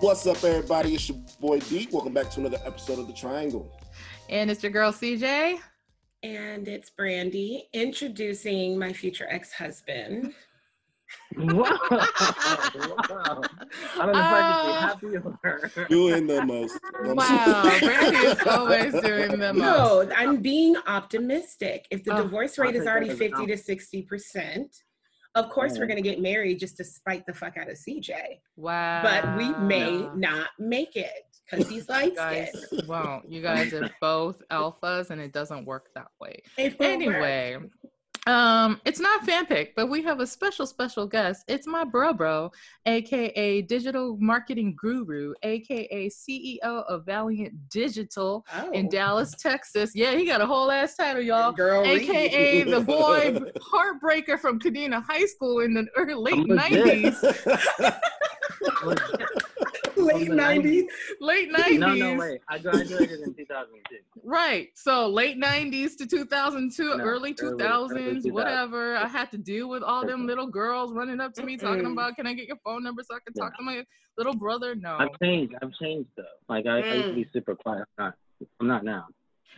What's up, everybody? It's your boy D. Welcome back to another episode of The Triangle. And it's your girl CJ. And it's Brandy introducing my future ex husband. wow. wow. I'm uh, happy for her. Doing the most. Wow, Brandy is always doing the most. No, I'm being optimistic. If the oh, divorce rate is already 50 to 60 percent, of course, we're mm. going to get married just to spite the fuck out of CJ. Wow. But we may not make it because he's light skinned. Well, you guys are both alphas and it doesn't work that way. Anyway, work. Um, it's not fan pick, but we have a special, special guest. It's my bro bro, aka digital marketing guru, aka CEO of Valiant Digital oh. in Dallas, Texas. Yeah, he got a whole ass title, y'all. Girl, aka the boy heartbreaker from Kadena High School in the early late nineties. late nineties. Late nineties. No, no, wait. I graduated in two thousand two. Right. So late nineties to two thousand two, no, early two thousands, whatever. I had to deal with all them little girls running up to me talking about, "Can I get your phone number so I can talk yeah. to my little brother?" No. I've changed. I've changed though. Like I, mm. I used to be mm. super quiet. I'm not. I'm not now.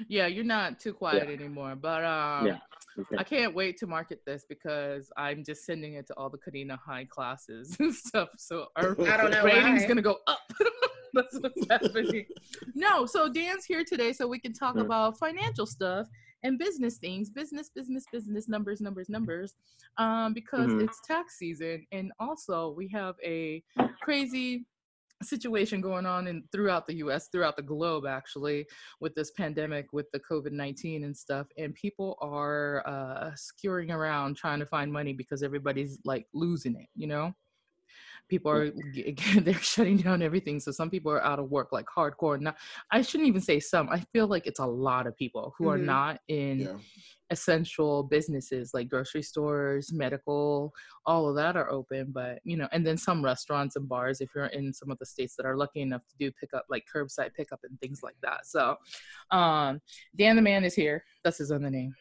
Yeah, you're not too quiet yeah. anymore. But um, yeah. Okay. I can't wait to market this because I'm just sending it to all the Kadena High classes and stuff. So our rating's gonna go up. That's what's happening. no, so Dan's here today so we can talk mm. about financial stuff and business things, business, business, business, numbers, numbers, numbers, um, because mm-hmm. it's tax season, and also we have a crazy situation going on in throughout the US, throughout the globe actually, with this pandemic, with the COVID-19 and stuff. And people are uh skewering around trying to find money because everybody's like losing it, you know? People are they're shutting down everything. So some people are out of work like hardcore. not i shouldn't even say some. I feel like it's a lot of people who mm-hmm. are not in yeah essential businesses like grocery stores, medical, all of that are open. But, you know, and then some restaurants and bars, if you're in some of the states that are lucky enough to do pickup, like curbside pickup and things like that. So, um, Dan the Man is here. That's his other name.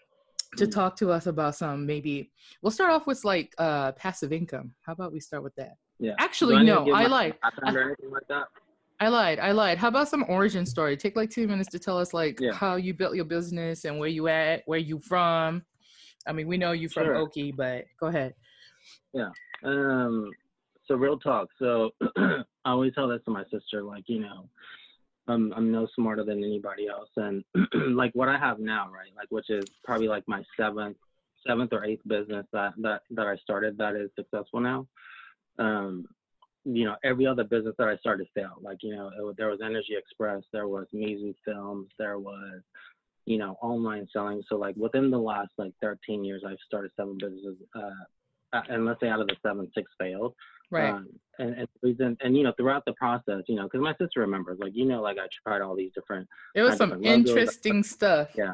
To mm. talk to us about some maybe, we'll start off with like uh, passive income. How about we start with that? Yeah. Actually, no, I lied. I, like? I lied. I lied. How about some origin story? Take like two minutes to tell us like yeah. how you built your business and where you at, where you from. I mean, we know you from sure. Okie, but go ahead. Yeah. Um. So real talk. So I always tell this to my sister, like you know, I'm I'm no smarter than anybody else, and like what I have now, right? Like which is probably like my seventh seventh or eighth business that that that I started that is successful now. Um, you know, every other business that I started failed. Like, you know, it, there was Energy Express, there was Mizu Films, there was, you know, online selling. So like within the last like 13 years, I've started seven businesses. Uh, and let's say out of the seven, six failed. Right. Um, and, and reason, and you know, throughout the process, you know, because my sister remembers, like, you know, like I tried all these different. It was some interesting stuff. Yeah.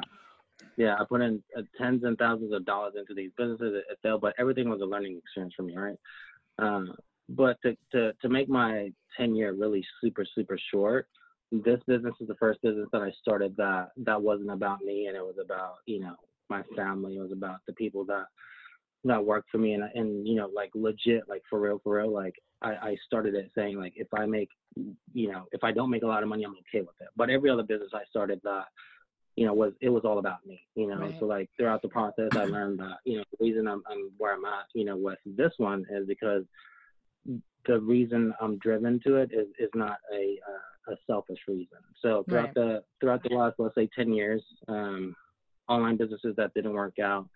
Yeah, I put in uh, tens and thousands of dollars into these businesses. It, it failed, but everything was a learning experience for me, right? Um, but to, to, to make my tenure really super, super short, this business is the first business that I started that that wasn't about me and it was about, you know, my family. It was about the people that that worked for me and and you know, like legit, like for real, for real, like I, I started it saying like if I make you know, if I don't make a lot of money I'm okay with it. But every other business I started that you know, was it was all about me, you know. Right. So like throughout the process, I learned that you know the reason I'm, I'm where I'm at, you know, with this one is because the reason I'm driven to it is is not a uh, a selfish reason. So throughout right. the throughout the last let's say ten years, um, online businesses that didn't work out.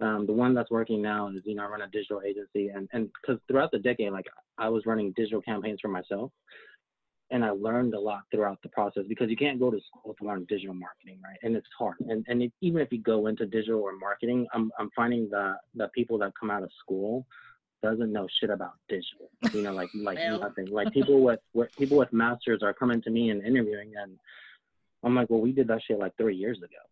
Um, the one that's working now is you know I run a digital agency and and because throughout the decade like I was running digital campaigns for myself, and I learned a lot throughout the process because you can't go to school to learn digital marketing, right? And it's hard. And and it, even if you go into digital or marketing, I'm I'm finding that that people that come out of school doesn't know shit about digital. You know, like like nothing. Like people with, with people with masters are coming to me and interviewing, and I'm like, well, we did that shit like three years ago.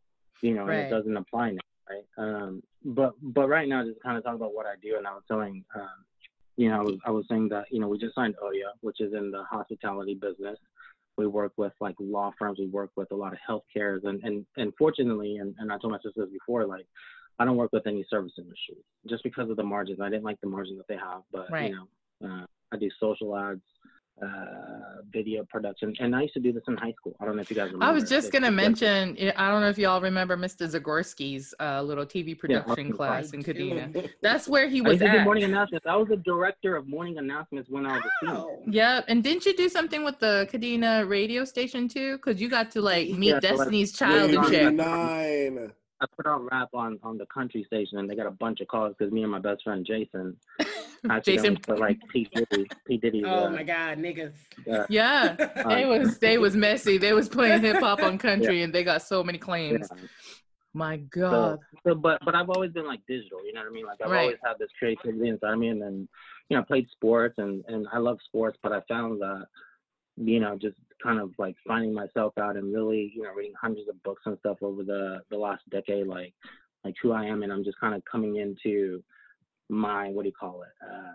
You know, right. and it doesn't apply now, right? Um, but but right now, just kind of talk about what I do, and I was telling, um, you know, I was I was saying that you know we just signed OYO, which is in the hospitality business. We work with like law firms. We work with a lot of healthcare, and and and fortunately, and, and I told my sisters before, like I don't work with any service industry just because of the margins. I didn't like the margins that they have, but right. you know, uh, I do social ads. Uh, video production. And I used to do this in high school. I don't know if you guys remember. I was just going to mention, I don't know if y'all remember Mr. Zagorski's uh, little TV production yeah, class in Kadena. That's where he was I at. morning announcements. I was the director of morning announcements when I was a student. Yeah. And didn't you do something with the Kadena radio station too? Because you got to like meet yeah, Destiny's so like, Child and shit. Nine. I put on rap on on the country station, and they got a bunch of calls because me and my best friend Jason, Jason put like P Diddy, P Diddy. Oh uh, my God, niggas! Uh, yeah, um, they was they was messy. They was playing hip hop on country, yeah. and they got so many claims. Yeah. My God. So, so, but but I've always been like digital. You know what I mean? Like I've right. always had this creativity inside me, and then you know I played sports, and and I love sports, but I found that you know just kind of like finding myself out and really, you know, reading hundreds of books and stuff over the the last decade, like like who I am, and I'm just kind of coming into my what do you call it? Uh,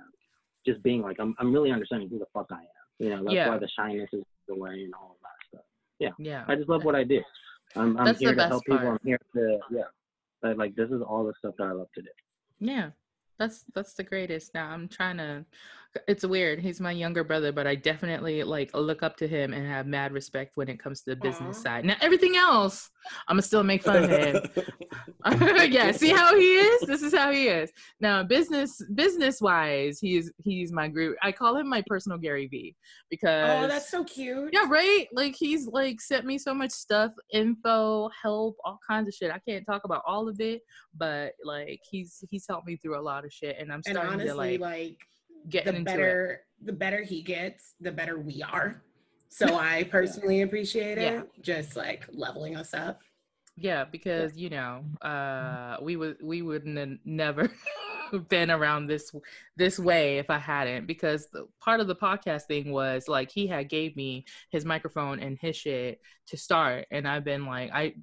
just being like I'm I'm really understanding who the fuck I am. You know, that's yeah. why the shyness is away and all of that stuff. Yeah. Yeah. I just love what I do. I'm I'm here to help part. people. I'm here to yeah. But like this is all the stuff that I love to do. Yeah. That's that's the greatest. Now I'm trying to it's weird. He's my younger brother, but I definitely like look up to him and have mad respect when it comes to the business Aww. side. Now everything else, I'm gonna still make fun of him. yeah, see how he is? This is how he is. Now business business wise, he's he's my group. I call him my personal Gary Vee because Oh, that's so cute. Yeah, right? Like he's like sent me so much stuff, info, help, all kinds of shit. I can't talk about all of it, but like he's he's helped me through a lot of shit and I'm starting and honestly, to like, like getting the better it. the better he gets, the better we are. So I personally appreciate it. Yeah. Just like leveling us up. Yeah, because yeah. you know, uh, we would we wouldn't have never been around this this way if I hadn't. Because the, part of the podcast thing was like he had gave me his microphone and his shit to start, and I've been like I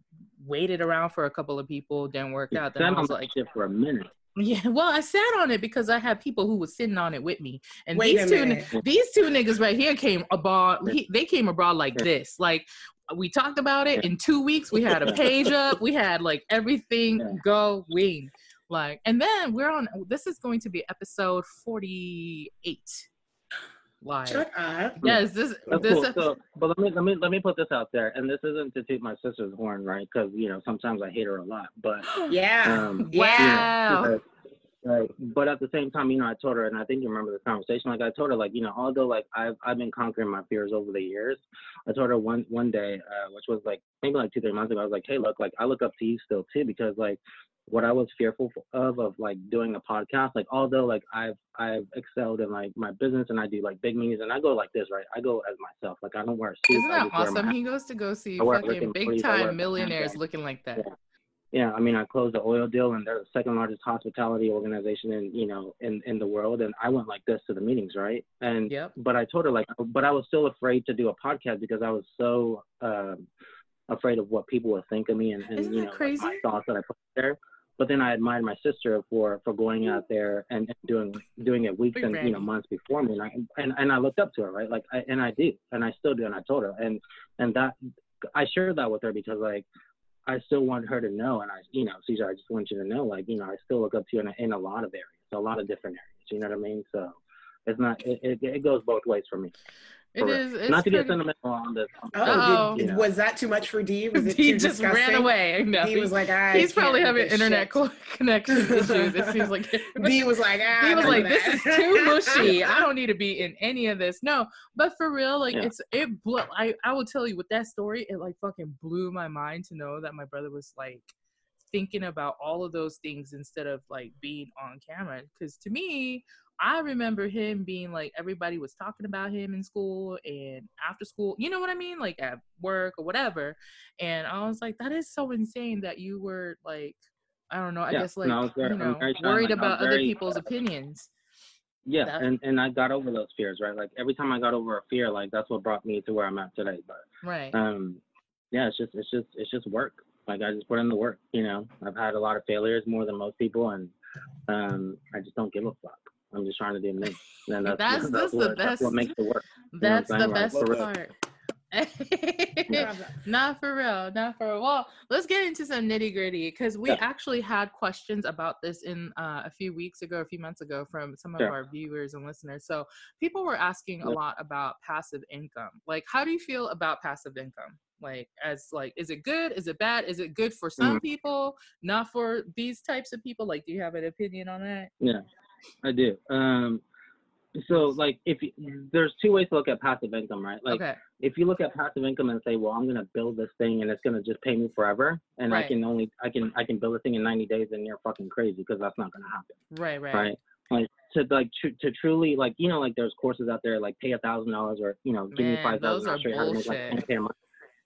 waited around for a couple of people, didn't work out. Then I was like, shit for a minute. Yeah, well, I sat on it because I had people who were sitting on it with me, and Wait these two these two niggas right here came abroad. He, they came abroad like this. Like we talked about it in two weeks. We had a page up. We had like everything going. Like, and then we're on. This is going to be episode forty eight. Live. Shut up. Yes, this. That's this cool. so, but let me let me let me put this out there, and this isn't to toot my sister's horn, right? Because you know sometimes I hate her a lot, but yeah, um, wow. You know, Right. But at the same time, you know, I told her, and I think you remember the conversation. Like I told her, like you know, although like I've I've been conquering my fears over the years, I told her one one day, uh, which was like maybe like two three months ago, I was like, hey, look, like I look up to you still too, because like what I was fearful of of like doing a podcast, like although like I've I've excelled in like my business and I do like big meetings and I go like this, right? I go as myself, like I don't wear a suit. Isn't that awesome? He goes to go see fucking big time millionaires looking like that. Yeah yeah, I mean, I closed the oil deal, and they're the second largest hospitality organization in you know in in the world. And I went like this to the meetings, right? And yep. but I told her like, but I was still afraid to do a podcast because I was so um, afraid of what people would think of me and, and you know like my thoughts that I put there. But then I admired my sister for for going out there and, and doing doing it weeks and you know months before me, and I and, and I looked up to her, right? Like, I, and I do, and I still do, and I told her, and and that I shared that with her because like I still want her to know, and I, you know, Caesar, I just want you to know, like, you know, I still look up to you in a, in a lot of areas, a lot of different areas. You know what I mean? So it's not, it, it, it goes both ways for me. It is. It's Not to pretty... get sentimental on this. Oh, did, was that too much for D? Was it he just disgusting? ran away. No, he was like, I he's probably having internet co- connection issues. It seems like D was like, ah, he was like, this is too mushy. I don't need to be in any of this. No, but for real, like yeah. it's it. Blew, I I will tell you with that story, it like fucking blew my mind to know that my brother was like thinking about all of those things instead of like being on camera. Because to me, I remember him being like everybody was talking about him in school and after school, you know what I mean? Like at work or whatever. And I was like, that is so insane that you were like, I don't know, I yeah, guess like no, very, you know, worried like, about very, other people's opinions. Yeah, that, and, and I got over those fears, right? Like every time I got over a fear, like that's what brought me to where I'm at today. But right. Um yeah, it's just it's just it's just work. Like I just put in the work, you know. I've had a lot of failures more than most people and um I just don't give a fuck. I'm just trying to do me. And that's, that's, that's, that's, what, that's, what, makes it work. That's the best part. not for real, not for real. Well, let's get into some nitty gritty because we yeah. actually had questions about this in uh, a few weeks ago, a few months ago, from some of our viewers and listeners. So people were asking a lot about passive income. Like, how do you feel about passive income? Like, as like, is it good? Is it bad? Is it good for some mm. people, not for these types of people? Like, do you have an opinion on that? Yeah, I do. Um, so like if you, there's two ways to look at passive income right? Like okay. if you look at passive income and say well i'm going to build this thing and it's going to just pay me forever and right. i can only i can i can build a thing in 90 days and you're fucking crazy because that's not going to happen. Right right. Right? Like to like to, to truly like you know like there's courses out there like pay a thousand dollars or you know give Man, me five thousand i'll show you how to make like 10k a month.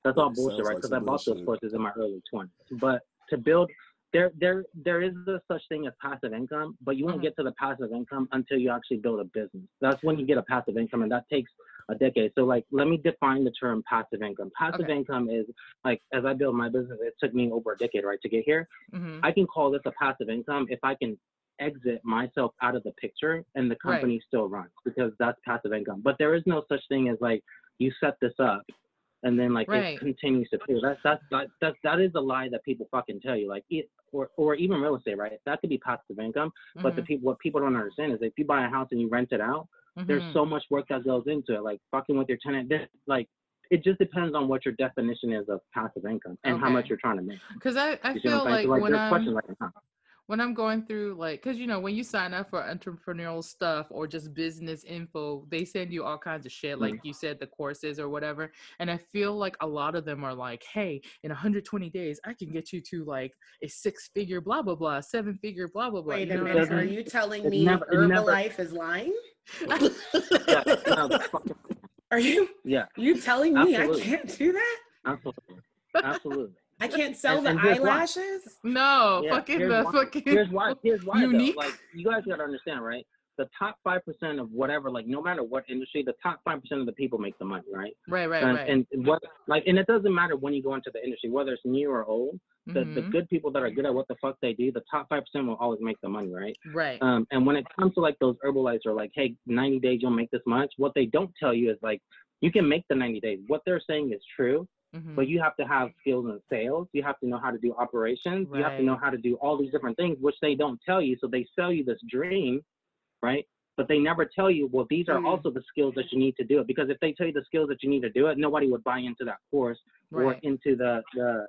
That's all bullshit right? because like i bought those courses in my early 20s but to build there there there is a such thing as passive income, but you won't mm-hmm. get to the passive income until you actually build a business. That's when you get a passive income, and that takes a decade. So like, let me define the term passive income. Passive okay. income is like, as I build my business, it took me over a decade, right, to get here. Mm-hmm. I can call this a passive income if I can exit myself out of the picture and the company right. still runs because that's passive income. But there is no such thing as like you set this up and then like right. it continues to pay. That's that's that, that that is a lie that people fucking tell you. Like it or or even real estate, right? That could be passive income. Mm-hmm. But the mm-hmm. people what people don't understand is if you buy a house and you rent it out, mm-hmm. there's so much work that goes into it. Like fucking with your tenant, like it just depends on what your definition is of passive income and okay. how much you're trying to make. Because I, I feel like, like, when I'm, like, when I'm going through like cuz you know when you sign up for entrepreneurial stuff or just business info they send you all kinds of shit mm-hmm. like you said the courses or whatever and I feel like a lot of them are like hey in 120 days I can get you to like a six figure blah blah blah seven figure blah blah blah Wait a minute are you telling me never, Herbalife never... is lying? are you Yeah. You telling me Absolutely. I can't do that? Absolutely. Absolutely. I can't sell and, the and eyelashes. No, yeah, fucking the why, fucking. Here's why. Here's why. Unique. Though. Like you guys gotta understand, right? The top five percent of whatever, like no matter what industry, the top five percent of the people make the money, right? Right, right, and, right. And what, like, and it doesn't matter when you go into the industry, whether it's new or old. The, mm-hmm. the good people that are good at what the fuck they do, the top five percent will always make the money, right? Right. Um, and when it comes to like those Herbalifes are like, hey, 90 days you'll make this much. What they don't tell you is like, you can make the 90 days. What they're saying is true, Mm-hmm. But you have to have skills in sales. You have to know how to do operations. Right. You have to know how to do all these different things, which they don't tell you. So they sell you this dream, right? But they never tell you, well, these are mm-hmm. also the skills that you need to do it. Because if they tell you the skills that you need to do it, nobody would buy into that course right. or into the, the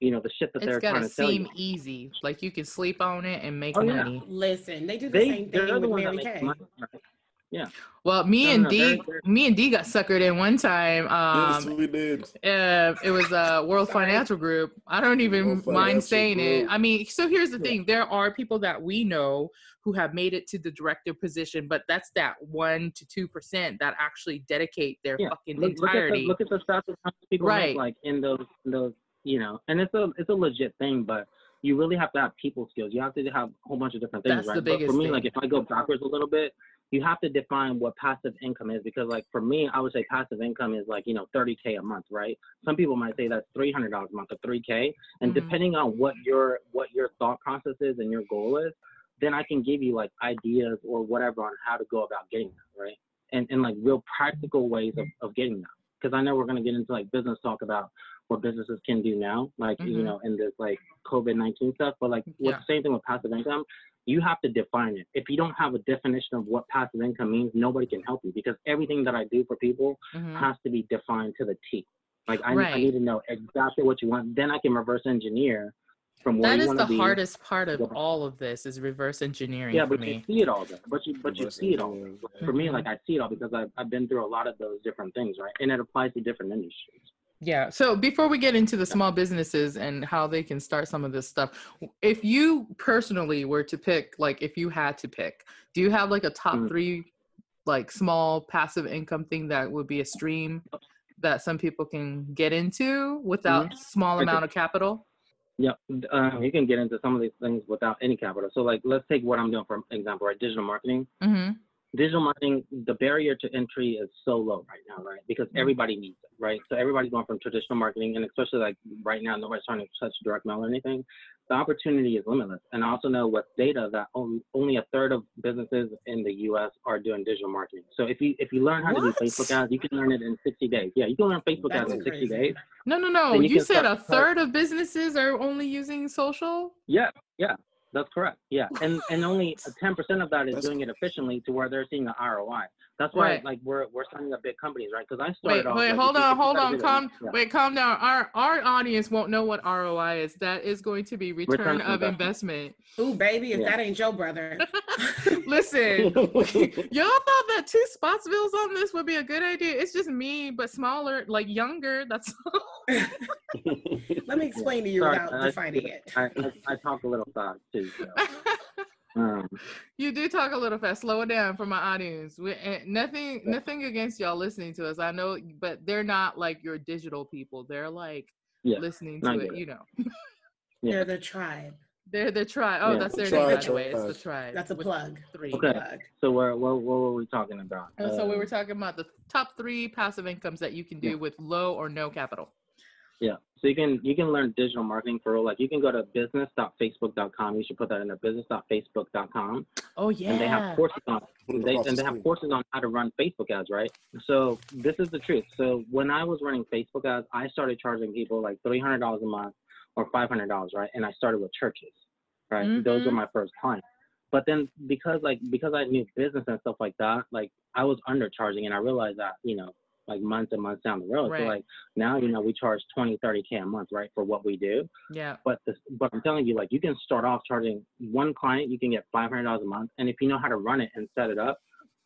you know the shit that it's they're trying to sell you. It's gotta seem easy, like you can sleep on it and make oh, money. Yeah. Listen, they do the they, same thing with Mary Kay. Money, right? Yeah. Well, me no, and no, D, me and D got suckered in one time. Um, yes, we did. Uh, it was a World Financial Group. I don't even mind saying Group. it. I mean, so here's the thing: there are people that we know who have made it to the director position, but that's that one to two percent that actually dedicate their yeah. fucking look, entirety. Look at the, look at the stats of people right. Make, like in those in those you know, and it's a it's a legit thing, but you really have to have people skills. You have to have a whole bunch of different things, That's right? but for me, thing. like if I go backwards a little bit, you have to define what passive income is because like for me i would say passive income is like you know 30k a month right some people might say that's $300 a month or 3k and mm-hmm. depending on what your what your thought process is and your goal is then i can give you like ideas or whatever on how to go about getting that right and, and like real practical ways of, of getting that because i know we're going to get into like business talk about what businesses can do now like mm-hmm. you know in this like covid-19 stuff but like yeah. the same thing with passive income you have to define it. If you don't have a definition of what passive income means, nobody can help you because everything that I do for people mm-hmm. has to be defined to the T. Like I, right. I, need to know exactly what you want. Then I can reverse engineer from where that you is the be. hardest part of all of this is reverse engineering. Yeah, but me. you see it all. Though. But you but reverse you see it all. For me, like I see it all because I've I've been through a lot of those different things, right? And it applies to different industries. Yeah. So before we get into the small businesses and how they can start some of this stuff, if you personally were to pick, like if you had to pick, do you have like a top mm. three, like small passive income thing that would be a stream that some people can get into without mm-hmm. small amount of capital? Yeah, um, you can get into some of these things without any capital. So like, let's take what I'm doing for example, right? Digital marketing. Mm-hmm. Digital marketing, the barrier to entry is so low right now, right? Because mm-hmm. everybody needs it, right? So everybody's going from traditional marketing, and especially like right now, nobody's trying to touch direct mail or anything. The opportunity is limitless. And I also know with data that only a third of businesses in the U.S. are doing digital marketing. So if you if you learn how what? to do Facebook ads, you can learn it in 60 days. Yeah, you can learn Facebook That's ads in 60 days. No, no, no. You, you said a third of businesses are only using social. Yeah, yeah. That's correct. Yeah, and and only ten percent of that is That's doing it efficiently to where they're seeing the ROI. That's why right. like we're we're signing up big companies, right? Because I started wait, off. Wait, like, hold on, hold on, calm. Yeah. Wait, calm down. Our our audience won't know what ROI is. That is going to be return, return of investment. investment. Ooh, baby, if yeah. that ain't your brother. Listen, y'all thought that two Spotsvilles on this would be a good idea. It's just me, but smaller, like younger. That's. Let me explain to you Sorry, without I, defining it. I, I, I, talk a little fast too. So. Um, you do talk a little fast. Slow it down for my audience. We, nothing, nothing against y'all listening to us. I know, but they're not like your digital people. They're like yeah, listening to it. You know. yeah. They're the tribe. They're the tribe. Oh, yeah. that's their name, by the way. It's the tribe. That's a plug. Three. Okay. Plug. So what, what, what were we talking about? Oh, so we were talking about the top three passive incomes that you can do yeah. with low or no capital. Yeah. So you can you can learn digital marketing for real. Like you can go to business.facebook.com. You should put that in there. Business.facebook.com. Oh yeah. And they have courses on they and they have courses on how to run Facebook ads, right? So this is the truth. So when I was running Facebook ads, I started charging people like three hundred dollars a month or five hundred dollars, right? And I started with churches, right? Mm-hmm. Those were my first clients. But then because like because I knew business and stuff like that, like I was undercharging and I realized that, you know, like months and months down the road. Right. So like now, you know, we charge 20, 30 K a month, right? For what we do. Yeah. But this, but I'm telling you, like you can start off charging one client, you can get $500 a month. And if you know how to run it and set it up,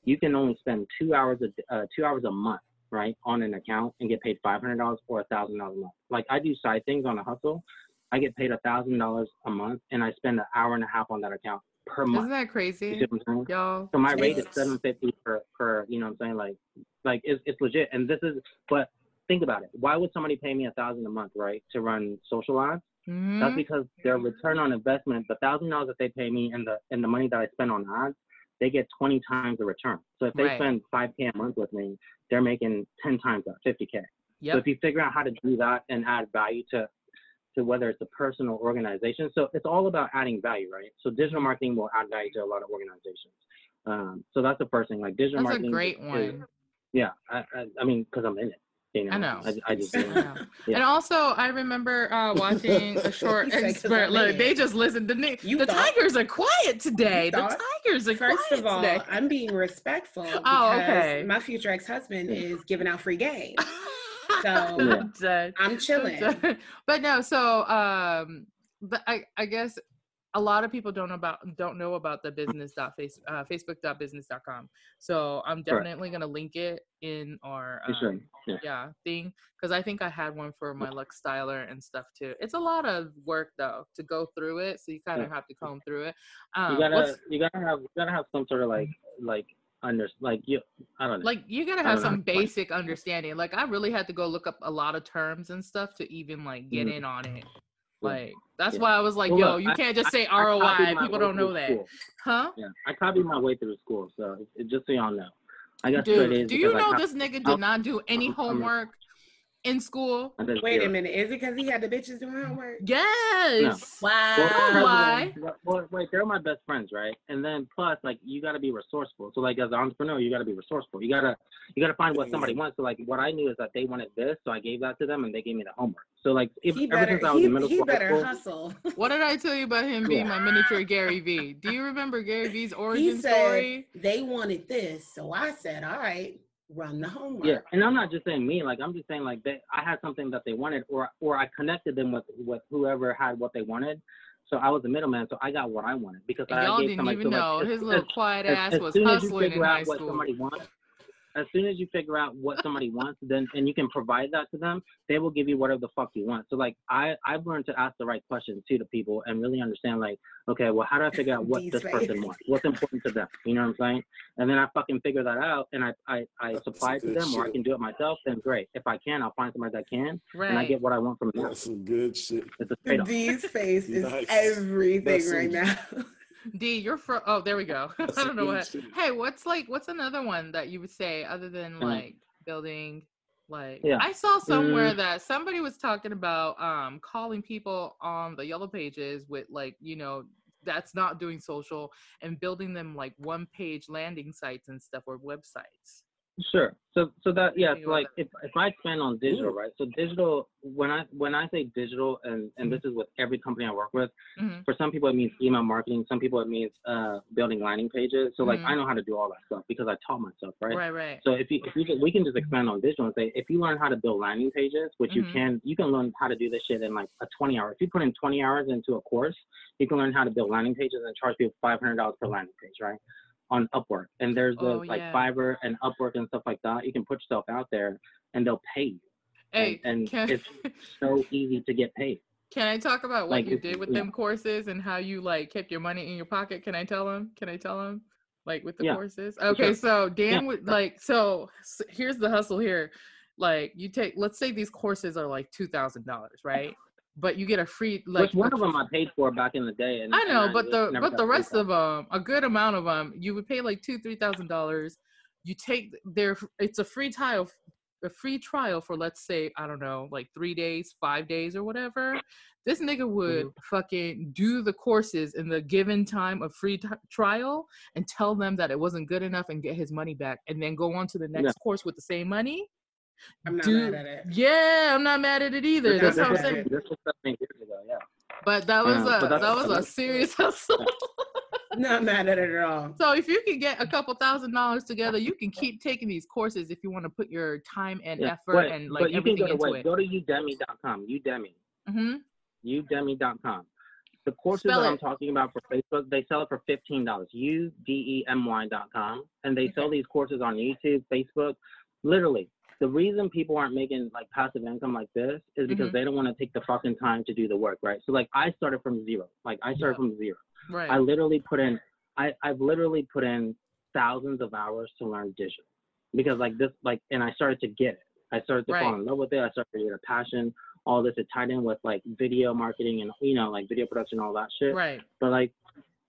you can only spend two hours, a, uh, two hours a month, right? On an account and get paid $500 or $1,000 a month. Like I do side things on a hustle. I get paid $1,000 a month and I spend an hour and a half on that account per month. Isn't that crazy? You Y'all. So my rate is seven fifty per per. You know what I'm saying? Like, like it's it's legit. And this is, but think about it. Why would somebody pay me a thousand a month, right, to run social ads? Mm-hmm. That's because their return on investment, the thousand dollars that they pay me, and the and the money that I spend on ads, they get 20 times the return. So if they right. spend 5K a month with me, they're making 10 times that, 50K. Yep. So if you figure out how to do that and add value to to whether it's a person or organization. So it's all about adding value, right? So digital marketing will add value to a lot of organizations. Um, so that's the first thing. Like digital that's marketing. That's a great one. yeah, I, I, I mean, because I'm in it. You know, I know. I, I just. You know. yeah. And also, I remember uh, watching a short expert. Look, they just listened. The, the thought, Tigers are quiet today. The Tigers are First of all, today. I'm being respectful. oh, okay. My future ex-husband is giving out free game. So yeah. I'm chilling. But no, so um, but I I guess a lot of people don't know about don't know about the business dot face uh, facebook dot business dot com so i'm definitely right. gonna link it in our um, yeah. yeah. thing because i think i had one for my lux styler and stuff too it's a lot of work though to go through it so you kind of yeah. have to comb through it um, you gotta you gotta have you gotta have some sort of like like under like you i don't know. Like you gotta have some basic understanding. Like i really had to go look up a lot of terms and stuff to even like get mm-hmm. in on it. Like that's yeah. why i was like well, yo look, you can't just say I, roi I. people don't know that. school. huh? Yeah i copied my way through school so it, just so y'all know. I got Dude, do you know this nigga did not do any homework in school. Wait a minute, is it because he had the bitches doing homework? Yes. No. Wow. Well, Why? Well, wait, they're my best friends, right? And then plus, like, you got to be resourceful. So, like, as an entrepreneur, you got to be resourceful. You gotta, you gotta find what somebody wants. So, like, what I knew is that they wanted this, so I gave that to them, and they gave me the homework. So, like, if he better, ever since I was he, in middle he school, better school, hustle. what did I tell you about him being yeah. my miniature Gary Vee? Do you remember Gary Vee's origin he said, story? They wanted this, so I said, all right run the homework. Yeah, and I'm not just saying me. Like I'm just saying like they, I had something that they wanted, or or I connected them with with whoever had what they wanted. So I was the middleman, so I got what I wanted because and I y'all didn't even know his little quiet ass as, was hustling in high school. somebody wants, as soon as you figure out what somebody wants, then and you can provide that to them, they will give you whatever the fuck you want. So like I I've learned to ask the right questions too to people and really understand like okay well how do I figure out what this person wants what's important to them you know what I'm saying and then I fucking figure that out and I I, I supply it to them shit. or I can do it myself then great if I can I'll find somebody that can right. and I get what I want from them. That's some good shit. It's a D's face is nice. everything right now. D, you're for. Oh, there we go. I don't know what. Hey, what's like? What's another one that you would say other than mm. like building? Like, yeah. I saw somewhere mm. that somebody was talking about um calling people on the yellow pages with like you know that's not doing social and building them like one page landing sites and stuff or websites. Sure. So so that yeah, so like if if I spend on digital, right? So digital when I when I say digital and and this is with every company I work with, mm-hmm. for some people it means email marketing, some people it means uh building landing pages. So like mm-hmm. I know how to do all that stuff because I taught myself, right? Right, right. So if you if you we can just expand on digital and say if you learn how to build landing pages, which mm-hmm. you can you can learn how to do this shit in like a 20 hour. If you put in 20 hours into a course, you can learn how to build landing pages and charge people $500 per landing page, right? On Upwork, and there's the oh, like yeah. Fiverr and Upwork and stuff like that. You can put yourself out there, and they'll pay you. Hey, and, and can... it's so easy to get paid. Can I talk about what like, you did with yeah. them courses and how you like kept your money in your pocket? Can I tell them? Can I tell them? Like with the yeah, courses? Okay, sure. so Dan would like so, so here's the hustle here. Like you take let's say these courses are like two thousand dollars, right? But you get a free like Which one of them I paid for back in the day. And, I know, and but I the but the rest of them, a good amount of them, you would pay like two three thousand dollars. You take their it's a free trial a free trial for let's say I don't know like three days, five days, or whatever. This nigga would mm-hmm. fucking do the courses in the given time of free t- trial and tell them that it wasn't good enough and get his money back, and then go on to the next yeah. course with the same money I'm not Dude, mad at it. Yeah, I'm not mad at it either. That's what I'm saying. This was seven years ago, yeah. But that was a that was a serious hustle. not mad at it at all. So if you can get a couple thousand dollars together, you can keep taking these courses if you want to put your time and yeah, effort but, and like everything into wait, it. Go to udemy.com. Udemy. Mm-hmm. Udemy.com. The courses Spell that it. I'm talking about for Facebook, they sell it for fifteen dollars. U D E M Y.com, and they okay. sell these courses on YouTube, Facebook. Literally, the reason people aren't making like passive income like this is because mm-hmm. they don't want to take the fucking time to do the work, right? So like I started from zero. Like I started yeah. from zero. Right. I literally put in I, I've literally put in thousands of hours to learn digital. Because like this like and I started to get it. I started to right. fall in love with it. I started to get a passion. All this it tied in with like video marketing and you know, like video production, all that shit. Right. But like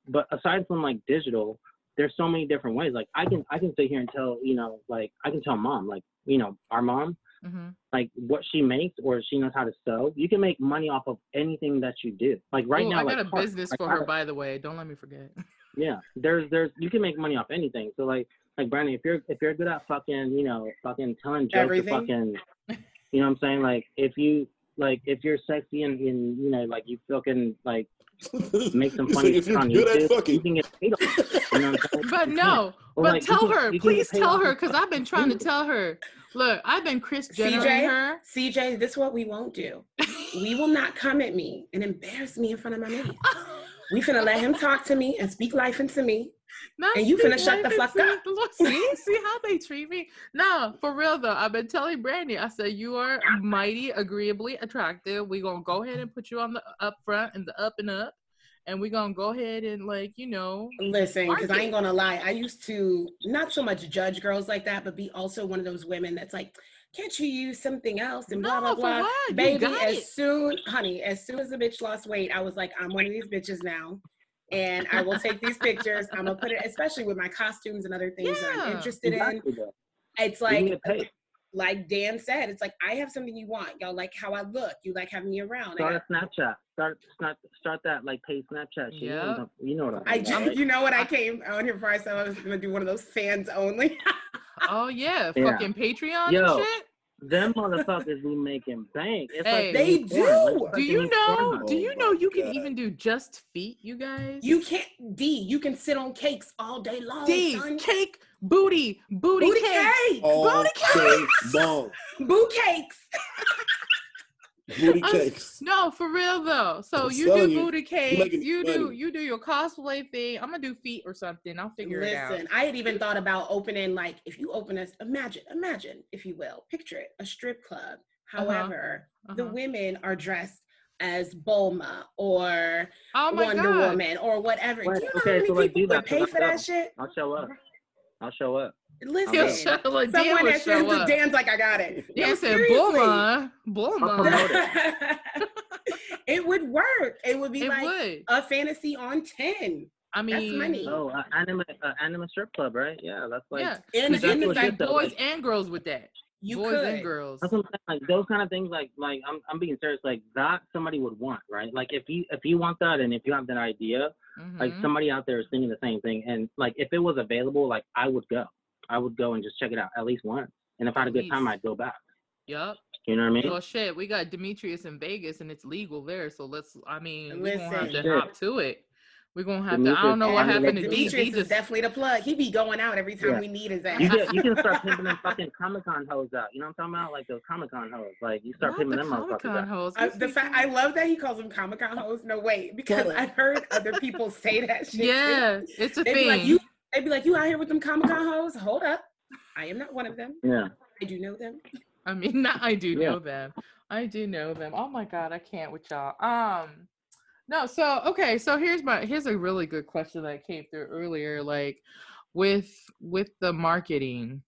but aside from like digital, there's so many different ways. Like I can I can sit here and tell, you know, like I can tell mom, like, you know, our mom, mm-hmm. like what she makes or she knows how to sew. You can make money off of anything that you do. Like right Ooh, now, I got like, a business for her, by the way. Don't let me forget. Yeah, there's there's you can make money off anything. So like like Brandon, if you're if you're good at fucking you know fucking telling jokes, Everything. fucking, you know what I'm saying? Like if you like if you're sexy and, and you know like you fucking like make some funny if you're good YouTube, at fucking. you can get paid you know But no, but like, tell her, please tell her, because I've been trying to tell her. Look, I've been Kris Jenner CJ, her. CJ, this is what we won't do. we will not come at me and embarrass me in front of my man. We finna let him talk to me and speak life into me. Not and you finna shut the fuck up. See, see how they treat me. No, for real though. I've been telling Brandy. I said you are mighty, agreeably attractive. We gonna go ahead and put you on the up front and the up and up, and we gonna go ahead and like you know. Listen, because I ain't gonna lie. I used to not so much judge girls like that, but be also one of those women that's like, can't you use something else and blah no, blah blah. Baby, as it. soon, honey, as soon as the bitch lost weight, I was like, I'm one of these bitches now and I will take these pictures. I'm gonna put it, especially with my costumes and other things yeah, that I'm interested exactly in. That. It's like, like Dan said, it's like I have something you want. Y'all like how I look. You like having me around. Start a Snapchat. Start start start that like pay Snapchat. Yeah. You know what I, mean, I You know what I came on here for? I said I was gonna do one of those fans only. oh yeah, yeah. fucking Patreon Yo, and shit them motherfuckers be making bank. It's hey, like they do. do you know? Do you know you can even do just feet, you guys? You can't. D. You can sit on cakes all day long. D. Son. Cake, booty, booty, booty cakes, cake. booty cakes, booty cakes. booty cakes. no, for real though. So I'm you do you, booty cakes. You do you do your cosplay thing. I'm gonna do feet or something. I'll figure Listen, it out. Listen, I had even thought about opening like if you open a imagine imagine if you will picture it a strip club. Uh-huh. However, uh-huh. Uh-huh. the women are dressed as Bulma or oh Wonder God. Woman or whatever. What? Do you know okay, how many so people would pay for that shit? I'll show up. I'll show up. Listen, like, someone that says the dance like I got it. Dan no, said, "Bulma, Bulma." it would work. It would be it like would. a fantasy on ten. I mean, that's money. Oh, uh, anime, uh, anime strip club, right? Yeah, that's like yeah. And, and like boys and girls with that. You boys could. and girls. That's what I'm saying. Like those kind of things. Like like I'm I'm being serious. Like that somebody would want, right? Like if you if you want that and if you have that idea, mm-hmm. like somebody out there is thinking the same thing. And like if it was available, like I would go. I would go and just check it out at least once. And if I had a good time, I'd go back. Yep. You know what I mean? Well, shit, we got Demetrius in Vegas and it's legal there. So let's, I mean, we're going to have to hop to it. We're gonna have Demetrius, to. I don't know what happened to Demetrius. Is definitely the plug. He be going out every time yeah. we need his ass. You, get, you can start pimping them fucking Comic Con hoes out. You know what I'm talking about? Like those Comic Con hoes. Like you start pimping them motherfuckers out. Uh, I, the fact I love that he calls them Comic Con hoes. No wait, because I've heard other people say that shit. Yeah, too. it's a they'd thing. Be like, you, they'd be like, you out here with them Comic Con hoes? Hold up, I am not one of them. Yeah, I do know them. I mean, not I do yeah. know them. I do know them. Oh my god, I can't with y'all. Um no, so okay, so here's my here's a really good question that came through earlier. Like with with the marketing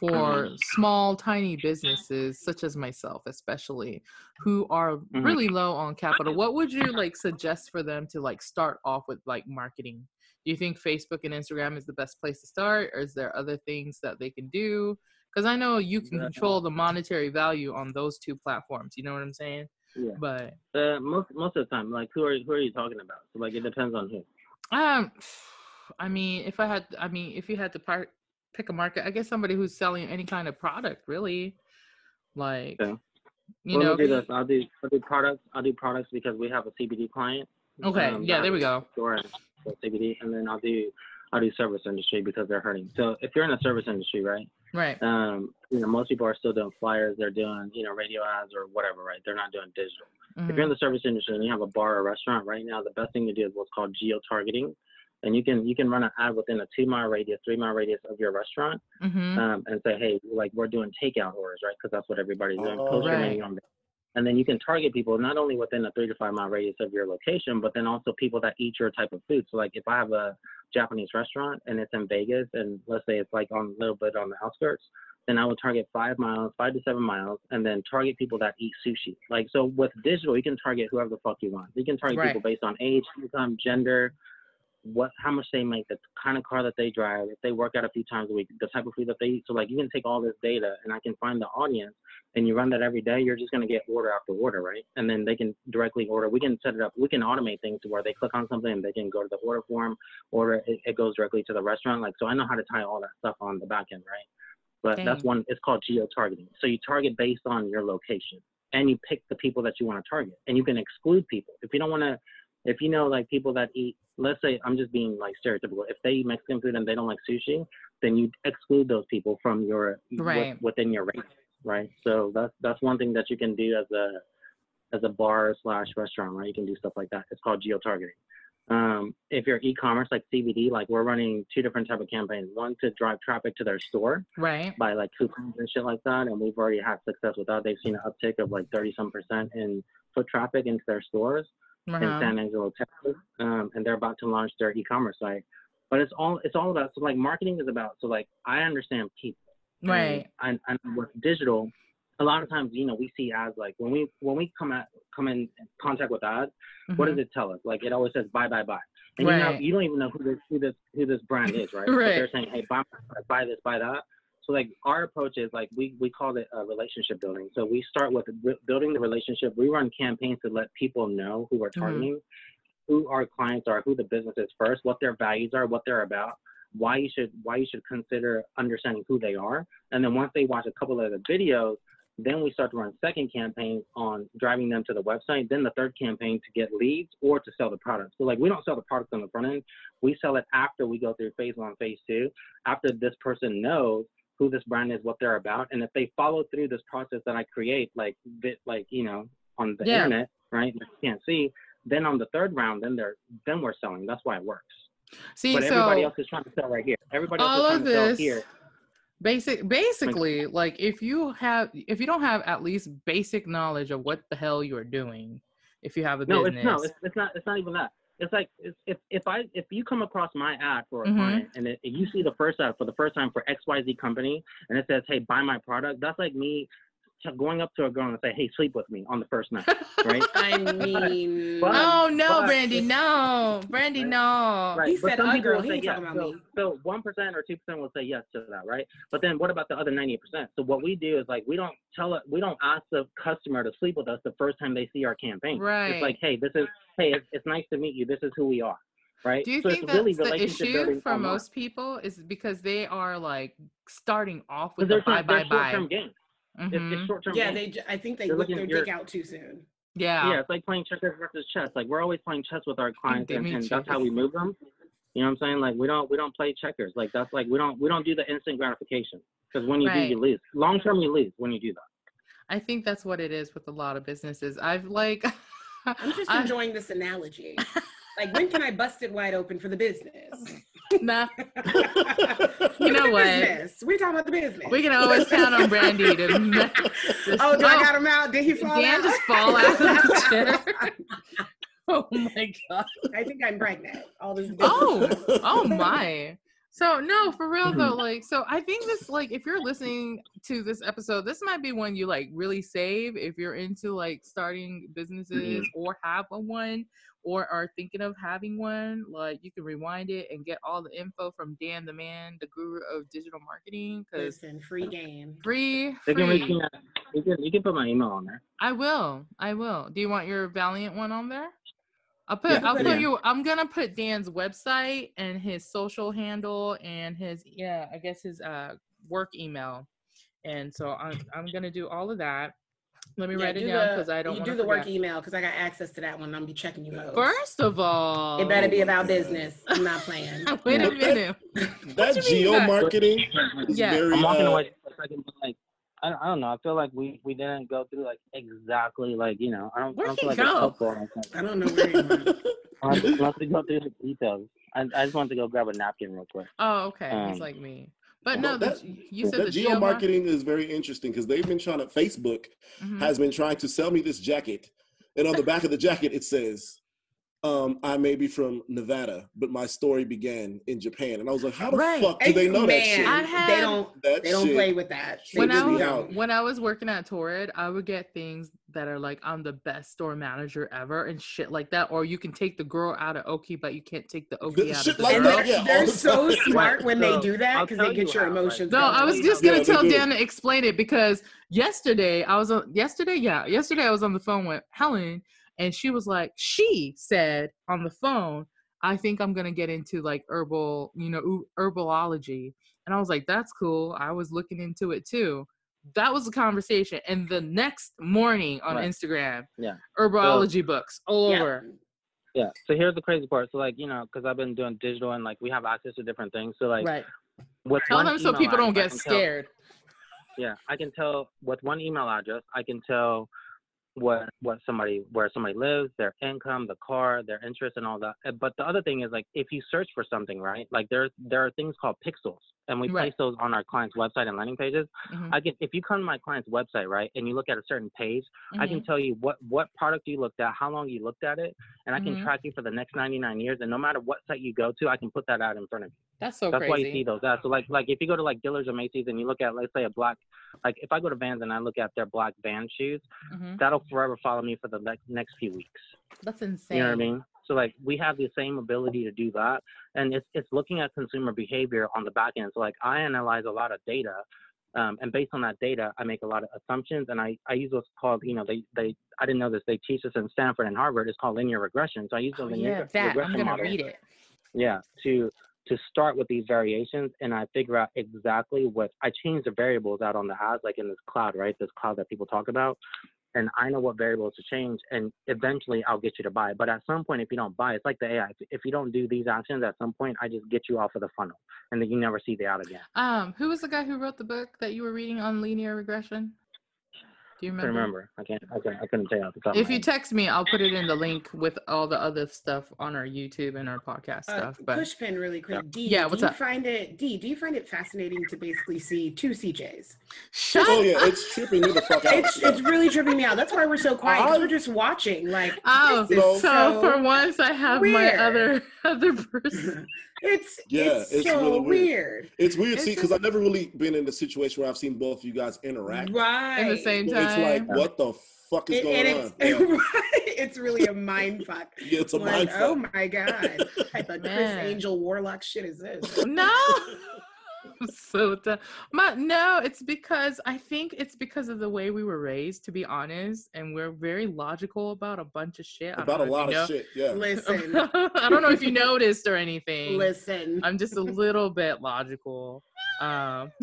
for mm-hmm. small tiny businesses such as myself especially who are mm-hmm. really low on capital what would you like suggest for them to like start off with like marketing do you think facebook and instagram is the best place to start or is there other things that they can do because i know you can control the monetary value on those two platforms you know what i'm saying yeah. But uh, most most of the time, like who are who are you talking about? So like it depends on who. Um, I mean, if I had, I mean, if you had to part, pick a market, I guess somebody who's selling any kind of product, really. Like, okay. you well, know, do this. I'll do I'll do products. I'll do products because we have a CBD client. Okay. Um, yeah. There we go. Store CBD, and then I'll do I'll do service industry because they're hurting. So if you're in the service industry, right? Right. Um, you know, most people are still doing flyers. They're doing, you know, radio ads or whatever, right? They're not doing digital. Mm-hmm. If you're in the service industry and you have a bar or restaurant right now, the best thing to do is what's called geo targeting. And you can you can run an ad within a two mile radius, three mile radius of your restaurant, mm-hmm. um, and say, hey, like we're doing takeout orders, right? Because that's what everybody's doing. Oh, Post right. And then you can target people not only within a three to five mile radius of your location, but then also people that eat your type of food. So like if I have a Japanese restaurant and it's in Vegas, and let's say it's like on a little bit on the outskirts, then I would target five miles, five to seven miles, and then target people that eat sushi. Like so, with digital, you can target whoever the fuck you want. You can target right. people based on age, income, gender, what, how much they make, the kind of car that they drive, if they work out a few times a week, the type of food that they eat. So like, you can take all this data, and I can find the audience, and you run that every day. You're just gonna get order after order, right? And then they can directly order. We can set it up. We can automate things to where they click on something and they can go to the order form, order. It, it goes directly to the restaurant. Like so, I know how to tie all that stuff on the back end, right? but Dang. that's one. It's called geo targeting. So you target based on your location, and you pick the people that you want to target, and you can exclude people if you don't want to. If you know like people that eat, let's say I'm just being like stereotypical. If they eat Mexican food and they don't like sushi, then you exclude those people from your right. within your range, right? So that's that's one thing that you can do as a as a bar slash restaurant, right? You can do stuff like that. It's called geo targeting. Um, if you're e-commerce like CBD, like we're running two different type of campaigns. One to drive traffic to their store, right? By like coupons and shit like that, and we've already had success with that. They've seen an uptick of like thirty some percent in foot traffic into their stores uh-huh. in San Angelo, Texas, um, and they're about to launch their e-commerce site. But it's all it's all about so like marketing is about so like I understand people, right? And, and with digital, a lot of times, you know, we see ads like when we when we come at come in contact with ads, mm-hmm. what does it tell us? Like it always says buy buy buy, and right. you know you don't even know who this who this who this brand is, right? right. But they're saying, hey, buy buy this, buy that. So like our approach is like we we call it a relationship building. So we start with building the relationship. We run campaigns to let people know who we're mm-hmm. targeting, mm-hmm. who our clients are, who the business is first, what their values are, what they're about why you should why you should consider understanding who they are and then once they watch a couple of the videos then we start to run second campaigns on driving them to the website. Then the third campaign to get leads or to sell the product. So like we don't sell the product on the front end. We sell it after we go through phase one, phase two. After this person knows who this brand is, what they're about, and if they follow through this process that I create, like bit like you know on the yeah. internet, right? You can't see. Then on the third round, then they're then we're selling. That's why it works. See, but so everybody else is trying to sell right here. Everybody else is trying to sell here basic basically like if you have if you don't have at least basic knowledge of what the hell you're doing if you have a no, business it's, no it's, it's not it's not even that it's like if if i if you come across my ad for a mm-hmm. client and it, you see the first ad for the first time for xyz company and it says hey buy my product that's like me going up to a girl and say, "Hey, sleep with me" on the first night, right? I mean, but, oh no, but, Brandy, no, Brandy, no. Right. He but said, "A girl." He ain't yes. talking about so, me. So one percent or two percent will say yes to that, right? But then what about the other ninety percent? So what we do is like we don't tell it, we don't ask the customer to sleep with us the first time they see our campaign. Right. It's like, hey, this is hey, it's, it's nice to meet you. This is who we are right? Do you so think that's really the issue for most people is because they are like starting off with the buy, buy, buy. Mm-hmm. It's, it's short-term. Yeah, games. they. I think they whip their dick out too soon. Yeah. Yeah, it's like playing checkers versus chess. Like we're always playing chess with our clients, and, and that's how we move them. You know what I'm saying? Like we don't we don't play checkers. Like that's like we don't we don't do the instant gratification because when you right. do you lose. Long term you lose when you do that. I think that's what it is with a lot of businesses. I've like I'm just enjoying this analogy. Like, when can I bust it wide open for the business? Nah. you know what? Business. We talking about the business. We can always count on Brandy to. oh, did I got him out? Did he fall Dan out? just fall out of the chair. oh my god! I think I'm pregnant. All this. Oh, oh my! So no, for real though, mm-hmm. like so I think this like if you're listening to this episode, this might be one you like really save if you're into like starting businesses mm-hmm. or have a one or are thinking of having one. Like you can rewind it and get all the info from Dan the man, the guru of digital marketing. Cause Listen, free game. Free. free. Can you, can, you can put my email on there. I will. I will. Do you want your Valiant one on there? I'll put yeah, I'll put you I'm gonna put Dan's website and his social handle and his yeah, I guess his uh work email. And so I'm I'm gonna do all of that. Let me yeah, write it down because I don't. You do the forget. work email because I got access to that one. I'm be checking you out. First of all, it better be about business. I'm not playing. Wait a minute. That, geo marketing. Yeah, very, I'm walking uh, away. Like I, I don't know. I feel like we we didn't go through like exactly like you know. I don't. Where'd I don't feel like go? I don't know where he went. I just want to go through the details. I, I just want to go grab a napkin real quick. Oh, okay. Um, He's like me. But no, that, you said that geo marketing is very interesting because they've been trying to. Facebook mm-hmm. has been trying to sell me this jacket, and on the back of the jacket it says um, I may be from Nevada, but my story began in Japan. And I was like, how the right. fuck do they know Man, that shit? I had, they don't, that they don't play with that. when I, was, when I was working at Torrid, I would get things that are like, I'm the best store manager ever and shit like that. Or you can take the girl out of Oki, but you can't take the Oki out of the like girl. Yeah, they're so smart when they do that because they get your emotions. No, I was just going to tell Dan to explain it because yesterday I was on, yesterday, yeah, yesterday I was on the phone with Helen and she was like she said on the phone i think i'm going to get into like herbal you know herbology. And i was like that's cool. I was looking into it too. That was the conversation. And the next morning on right. instagram yeah. Herbology so, books all yeah. over. Yeah. So here's the crazy part. So like you know because i've been doing digital and like we have access to different things. So like right. tell them so people don't get scared tell, yeah. I can tell with one email address i can tell what what somebody where somebody lives, their income, the car, their interest, and all that. Eh, but the other thing is like if you search for something, right? Like there there are things called pixels, and we right. place those on our client's website and landing pages. Mm-hmm. I can if you come to my client's website, right, and you look at a certain page, mm-hmm. I can mm-hmm. tell you what what product you looked at, how long you looked at it, and I can mm-hmm. track you for the next 99 years. And no matter what site you go to, I can put that out in front of you. That's so That's crazy. why you see those ads. So like like if you go to like Dillard's or Macy's and you look at let's say a black like if I go to Vans and I look at their black Vans shoes, mm-hmm. that'll forever follow me for the next next few weeks. That's insane. You know what I mean? So like we have the same ability to do that, and it's it's looking at consumer behavior on the back end. So like I analyze a lot of data, um, and based on that data, I make a lot of assumptions, and I, I use what's called you know they they I didn't know this they teach this in Stanford and Harvard. It's called linear regression. So I use the oh, linear yeah, that. regression I'm gonna model. read it. Yeah, to to start with these variations and I figure out exactly what I change the variables out on the ads, like in this cloud, right? This cloud that people talk about. And I know what variables to change, and eventually I'll get you to buy. But at some point, if you don't buy, it's like the AI. If you don't do these actions, at some point, I just get you off of the funnel, and then you never see the ad again. Um, who was the guy who wrote the book that you were reading on linear regression? Do you remember? I remember. I can't. I can't, I couldn't tell you. If you text me, I'll put it in the link with all the other stuff on our YouTube and our podcast uh, stuff. But pushpin really quick. Yeah. D, yeah, what's do you up? find it D? Do you find it fascinating to basically see two CJs? Shut oh yeah, it's tripping me the fuck out. It's, it's really tripping me out. That's why we're so quiet. we're just watching. Like oh, so, so, for once I have weird. my other other person. It's yeah, it's, it's so really weird. weird. It's weird, see, because I've never really been in a situation where I've seen both of you guys interact right in the same time. It's like what the fuck is it, going on? It's, yeah. it's really a mind fuck. yeah, it's a like, mind oh fuck. Oh my god, I thought of Criss Angel Warlock shit is this? No. so the, my, no, it's because I think it's because of the way we were raised, to be honest, and we're very logical about a bunch of shit. About a lot of know. shit, yeah. Listen, I don't know if you noticed or anything. Listen, I'm just a little bit logical. Um,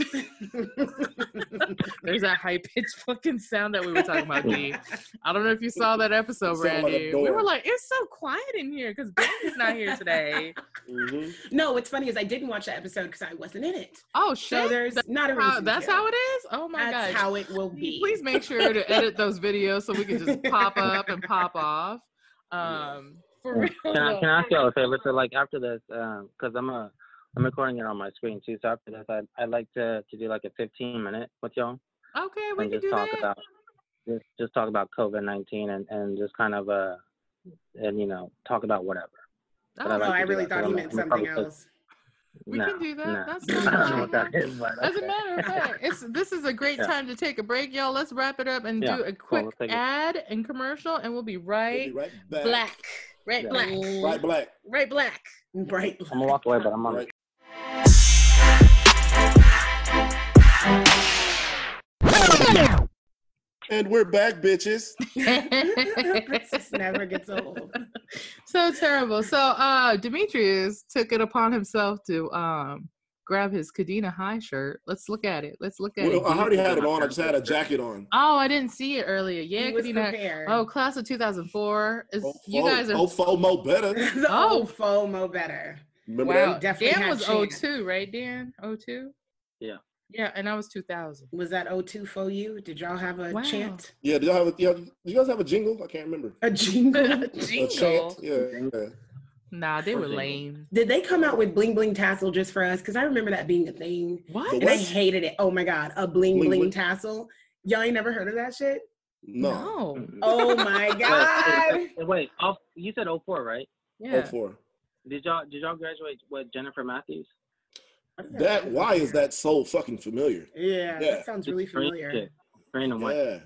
there's that high pitched fucking sound that we were talking about. D. I don't know if you saw that episode, Randy. We were like, it's so quiet in here because Ben's not here today. Mm-hmm. No, what's funny is I didn't watch that episode because I wasn't in it. Oh shit! So there's that's not a reason. How, that's to. how it is. Oh my god! That's how it will be. Please make sure to edit those videos so we can just pop up and pop off. Um, for real. Can I, can I ask you a favor? So like after this, because um, I'm a I'm recording it on my screen too. So after this, I'd, I'd like to, to do like a 15 minute with y'all. Okay, we and can just do talk that. about just just talk about COVID 19 and and just kind of uh and you know talk about whatever. Oh, no, I really thought he meant something else. We no, can do that. No. That's not I don't that is, but As a matter of fact, it's this is a great yeah. time to take a break, y'all. Let's wrap it up and yeah. do a quick cool, ad and commercial, and we'll be right, we'll be right black. Right yeah. black. Right black. Right black. Right. I'm gonna walk away, but I'm on. Right. And we're back, bitches. this never gets old. So terrible. So uh Demetrius took it upon himself to um grab his Kadena High shirt. Let's look at it. Let's look at well, it. I already had it on. I just had a jacket on. Oh, I didn't see it earlier. Yeah, Kadena. Oh, class of 2004. Is oh, you guys are oh FOMO better. oh FOMO better. Remember wow. that? Dan was 02, right? Dan 02? Yeah. Yeah, and I was 2000. Was that 02 for you? Did y'all have a wow. chant? Yeah, did y'all have a, yeah, did you guys have a jingle? I can't remember. A jingle? a jingle? A chant? Yeah, yeah. Nah, they were lame. Did they come out with bling bling tassel just for us? Because I remember that being a thing. What? And I hated it. Oh my god, a bling bling, bling tassel. Y'all ain't never heard of that shit? No. no. Oh my god. wait, wait, off, you said 04, right? Yeah. 04. Did y'all did y'all graduate with Jennifer Matthews? That why is that so fucking familiar? Yeah, yeah. that sounds really familiar. Green and white. Yeah,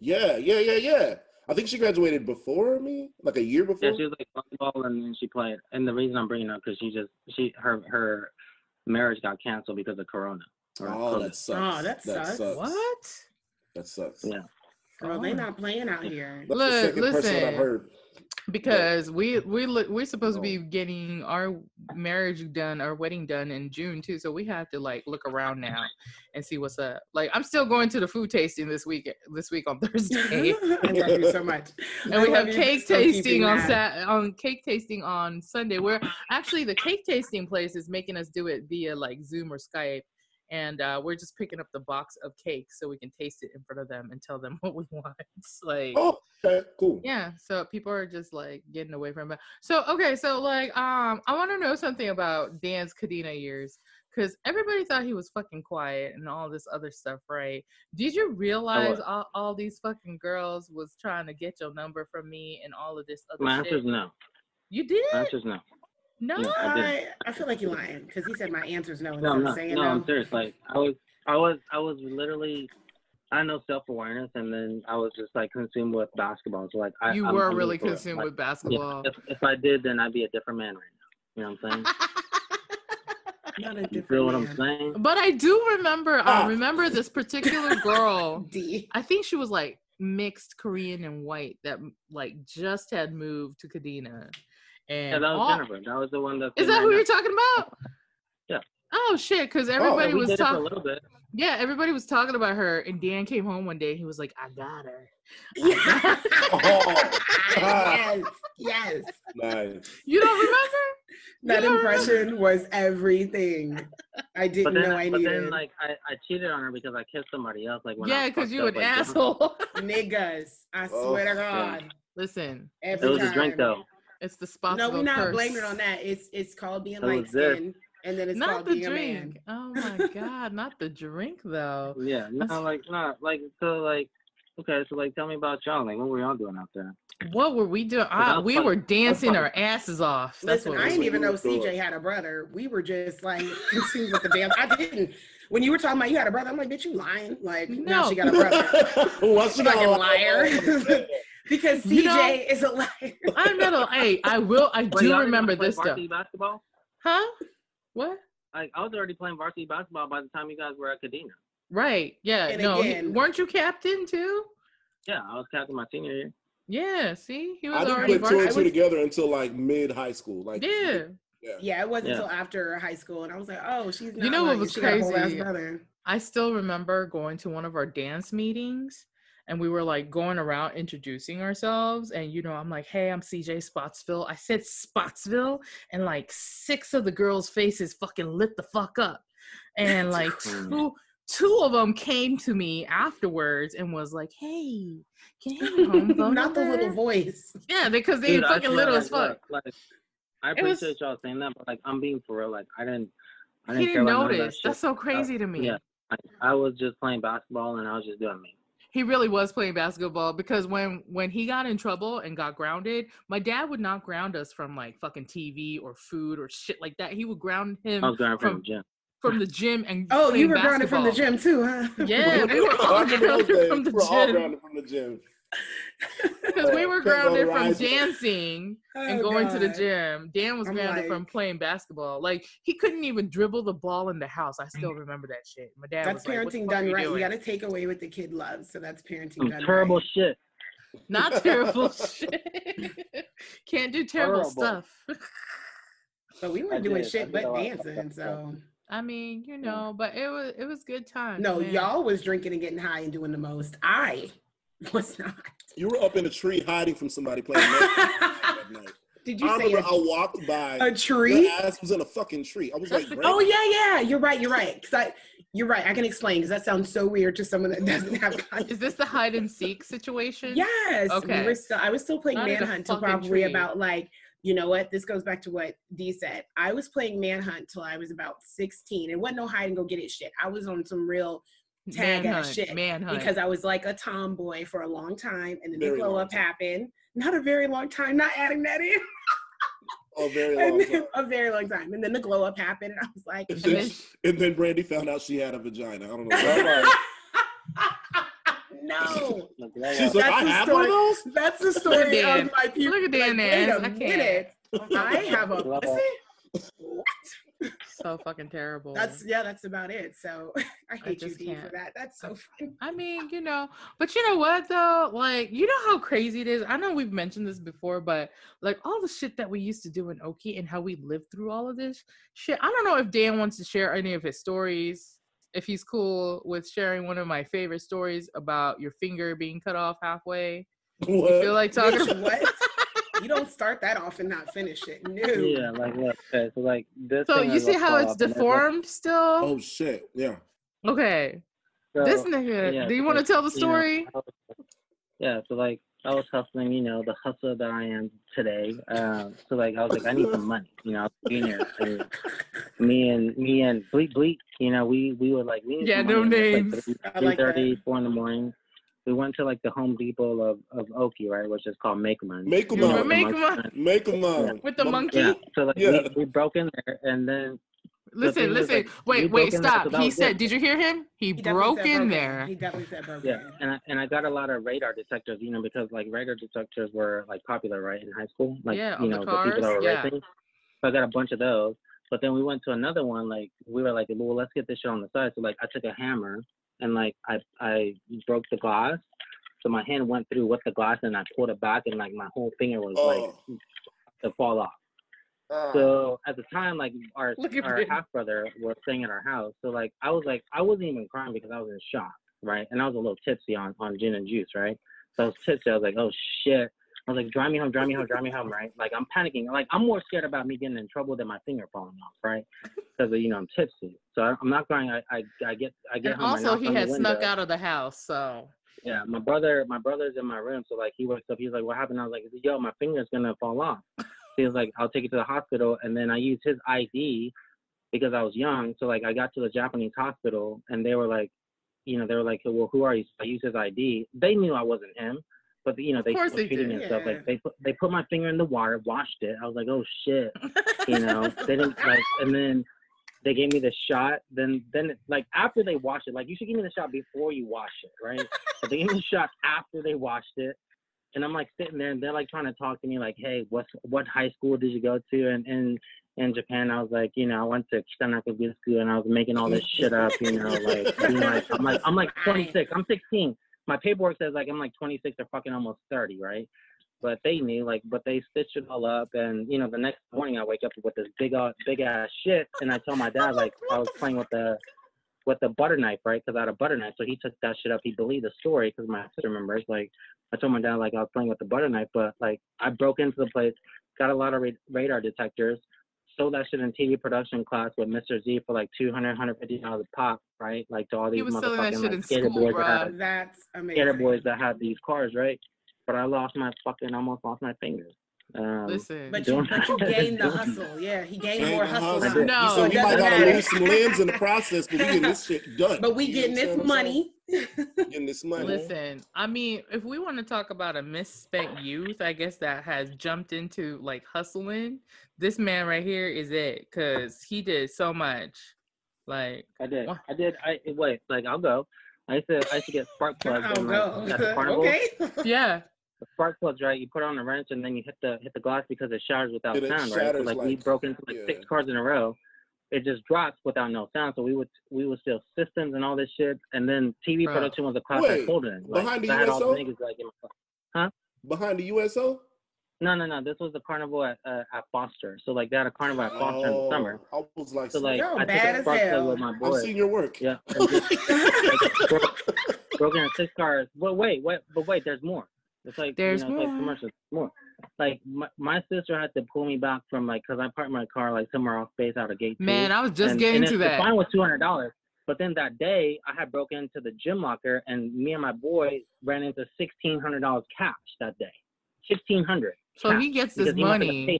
yeah, yeah, yeah, yeah. I think she graduated before me, like a year before. Yeah, she was like volleyball, and then she played. And the reason I'm bringing up because she just she her her marriage got canceled because of Corona. Oh, that oh, sucks. Oh, that, that sucks. sucks. What? That sucks. Yeah. Girl, they not playing out here. That's Look, the second listen. person I've heard because we we we're supposed to be getting our marriage done our wedding done in june too so we have to like look around now and see what's up. Like i'm still going to the food tasting this week this week on thursday. I love you so much. And I we have cake tasting on sat on cake tasting on sunday. Where actually the cake tasting place is making us do it via like zoom or skype and uh, we're just picking up the box of cake so we can taste it in front of them and tell them what we want. like, oh, okay, cool. Yeah, so people are just like getting away from it. So okay, so like, um, I want to know something about Dan's Kadena years because everybody thought he was fucking quiet and all this other stuff, right? Did you realize all, all these fucking girls was trying to get your number from me and all of this other My shit? answer is no. You did? My answer is no. No, I, I, feel like you're lying because he said my answer is no. No, I'm no, saying no, no. I'm serious. Like I was, I was, I was literally, I know self awareness, and then I was just like consumed with basketball. So like, I, you I'm, were I'm really consumed like, with basketball. Yeah, if, if I did, then I'd be a different man right now. You know what I'm saying? Not a different you feel what man. I'm saying? But I do remember. I remember this particular girl. D. I think she was like mixed Korean and white that like just had moved to Kadena and yeah, that was all, Jennifer. That was the one that. Is that who you're talking about? Yeah. Oh shit! Because oh, everybody oh, was talking. a little bit. Yeah, everybody was talking about her, and Dan came home one day. He was like, "I got her." Yeah. oh, yes, yes. Nice. You don't remember? that impression was everything. I didn't then, know I but needed. But then, like, I, I cheated on her because I kissed somebody else. Like, when yeah, because you an like, asshole. Niggas, I oh, swear to God. Yeah. Listen, Every it was time. a drink though. It's the spot. No, we're not curse. blaming it on that. It's it's called being So light is skinned and then it's not called the being drink. a man. Oh my god, not the drink though. Yeah, no, like not like so like Okay, so like, tell me about y'all. Like, what were y'all doing out there? What were we doing? Ah, we were dancing our asses off. That's Listen, I didn't even know CJ had a brother. We were just like consumed with the dance. I didn't. When you were talking about you had a brother, I'm like, bitch, you lying? Like, no. now she got a brother. What's she fucking liar? Because CJ you know, is a liar. I'm not a. Hey, I will. I do remember this stuff. Basketball? Huh? What? Like, I was already playing varsity basketball by the time you guys were at Kadena. Right. Yeah. And no. Again, weren't you captain too? Yeah, I was captain my senior year. Yeah. See, he was I already. put two and two together until like mid high school. Like yeah. Yeah. yeah, it wasn't yeah. until after high school, and I was like, "Oh, she's not." You know what was crazy? I still remember going to one of our dance meetings, and we were like going around introducing ourselves. And you know, I'm like, "Hey, I'm CJ Spotsville." I said Spotsville, and like six of the girls' faces fucking lit the fuck up, and like two two of them came to me afterwards and was like, "Hey, can you home Not the little voice. Yeah, because they Dude, fucking little as fuck. Like, I appreciate was, y'all saying that, but like I'm being for real. Like I didn't. I didn't he didn't notice. That That's so uh, crazy to me. Yeah, I, I was just playing basketball and I was just doing me he really was playing basketball because when when he got in trouble and got grounded, my dad would not ground us from like fucking TV or food or shit like that. He would ground him from, from the gym from the gym and oh, you were basketball. grounded from the gym too, huh? Yeah, we were all grounded from the gym. From the gym. Because we were grounded from dancing oh, and going God. to the gym. Dan was I'm grounded like... from playing basketball. Like he couldn't even dribble the ball in the house. I mm. still remember that shit. My dad. That's parenting like, done right. Doing? You got to take away what the kid loves. So that's parenting Some done terrible right. shit. Not terrible shit. Can't do terrible, terrible. stuff. but we weren't doing shit but dancing. So I mean, you know, but it was it was good time. No, man. y'all was drinking and getting high and doing the most. I was not. You were up in a tree hiding from somebody playing that night. Did you I say remember a, I walked by a tree? Your ass was in a fucking tree. I was like, oh yeah, yeah. You're right. You're right. Cause I, you're right. I can explain because that sounds so weird to someone that doesn't have. Context. Is this the hide and seek situation? Yes. Okay. We were still, I was still playing Not manhunt until probably tree. about like you know what? This goes back to what Dee said. I was playing manhunt till I was about 16. It wasn't no hide and go get it shit. I was on some real tag manhunt, ass shit manhunt. because I was like a tomboy for a long time, and then very the glow up time. happened. Not a very long time. Not adding that in. a very long time. A very long time. And then the glow up happened, and I was like, and then, and then Brandy found out she had a vagina. I don't know. no. She's like, I have one of those. That's the story of my people. Look at Dan like, Wait a minute. I have a pussy. What? So fucking terrible. That's yeah. That's about it. So I hate I you, Dee, for that. That's so funny. I mean, you know, but you know what though? Like, you know how crazy it is. I know we've mentioned this before, but like all the shit that we used to do in Okie and how we lived through all of this shit. I don't know if Dan wants to share any of his stories if he's cool with sharing one of my favorite stories about your finger being cut off halfway. What? You feel like talking what? You don't start that off and not finish it. No. Yeah, like what? So like this. So you see how it's deformed still? Oh shit! Yeah. Okay. So, this nigga. Yeah, do you want to tell the story? You know, yeah. So like I was hustling, you know, the hustler that I am today. Um, so like I was like, I need some money, you know, junior. And me and me and Bleak Bleak, you know, we we were like, we need yeah, no names. Like 3, 30, 4 in the morning. We went to like the Home Depot of, of Okie, right, which is called Make Make Make them Make Make Yeah. With the monkey. Yeah. So like yeah. we, we broke in there, and then Listen, listen. Like, wait, wait, stop. He said, "Did you hear him? He, he broke in there." He definitely said broke. Yeah, and I, and I got a lot of radar detectors, you know, because like radar detectors were like popular, right, in high school, like yeah, you know, the, the, people that were yeah. racing. So I got a bunch of those. But then we went to another one. Like we were like, well, let's get this shit on the side. So like I took a hammer and like I I broke the glass. So my hand went through with the glass and I pulled it back and like my whole finger was oh. like to fall off. Uh, so at the time, like our our half brother was staying at our house. So like I was like I wasn't even crying because I was in shock, right? And I was a little tipsy on on gin and juice, right? So I was tipsy. I was like, oh shit. I was like, drive me home, drive me home, drive me home, right? Like I'm panicking. Like I'm more scared about me getting in trouble than my finger falling off, right? Because you know I'm tipsy. So I, am not crying. I, I I get I get and home. Also, he had snuck out of the house, so. Yeah, my brother, my brother's in my room, so like he wakes up, he's like, "What happened?" I was like, "Yo, my finger's gonna fall off." he was like, I'll take you to the hospital. And then I used his ID because I was young. So like I got to the Japanese hospital and they were like, you know, they were like, well, who are you? So I used his ID. They knew I wasn't him, but you know, they were treating me and stuff. Like they put they put my finger in the water, washed it. I was like, oh shit, you know. they didn't like, and then they gave me the shot. Then then like after they washed it, like you should give me the shot before you wash it, right? but they gave me the shot after they washed it. And I'm like sitting there, and they're like trying to talk to me, like, "Hey, what what high school did you go to?" And and in Japan, I was like, you know, I went to Kitanaku School and I was making all this shit up, you know, like, being like, I'm like, I'm like 26, I'm 16. My paperwork says like I'm like 26 or fucking almost 30, right? But they knew, like, but they stitched it all up, and you know, the next morning I wake up with this big, uh, big ass shit, and I tell my dad like I was playing with the, with the butter knife, right? Because I had a butter knife, so he took that shit up. He believed the story because my sister remembers. Like, I told my dad like I was playing with the butter knife, but like I broke into the place, got a lot of ra- radar detectors, sold that shit in TV production class with Mr. Z for like 200 150 dollars a pop, right? Like to all these motherfucking like skater school, boys bro. that had That's amazing. skater boys that had these cars, right? But I lost my fucking almost lost my fingers. Um, Listen, but you, but you gained the hustle. Yeah, he gained more hustle. hustle. No, so we might gotta lose some limbs in the process, but we getting this shit done. But we getting this money. getting this money. Listen, I mean, if we want to talk about a misspent youth, I guess that has jumped into like hustling. This man right here is it, cause he did so much. Like I did, I did. I wait, like I'll go. I used to, I used to get spark plugs. I'll go. Like, okay. yeah the spark plugs, right? You put on a wrench and then you hit the hit the glass because it shatters without it sound, right? So like, like, we broke into like yeah. six cars in a row. It just drops without no sound. So we would we would steal systems and all this shit. And then TV Bro. production was a class Wait, I pulled in. Like, behind the so USO? The niggas, like, huh? Behind the USO? No, no, no. This was the carnival at uh, at Foster. So like they had a carnival at Foster oh, in the summer. I was like, so like You're I bad took a spark plug with my boy. I've seen your work. Yeah. Just, like, broke, broken six cars. But wait, wait, but wait. There's more. It's like there's you know, more. like commercials. More. Like my, my sister had to pull me back from like because I parked my car like somewhere off base out of gate. Man, two. I was just and, getting and to that. The fine was two hundred dollars. But then that day, I had broken into the gym locker, and me and my boy ran into sixteen hundred dollars cash that day. Sixteen hundred. So he gets this money.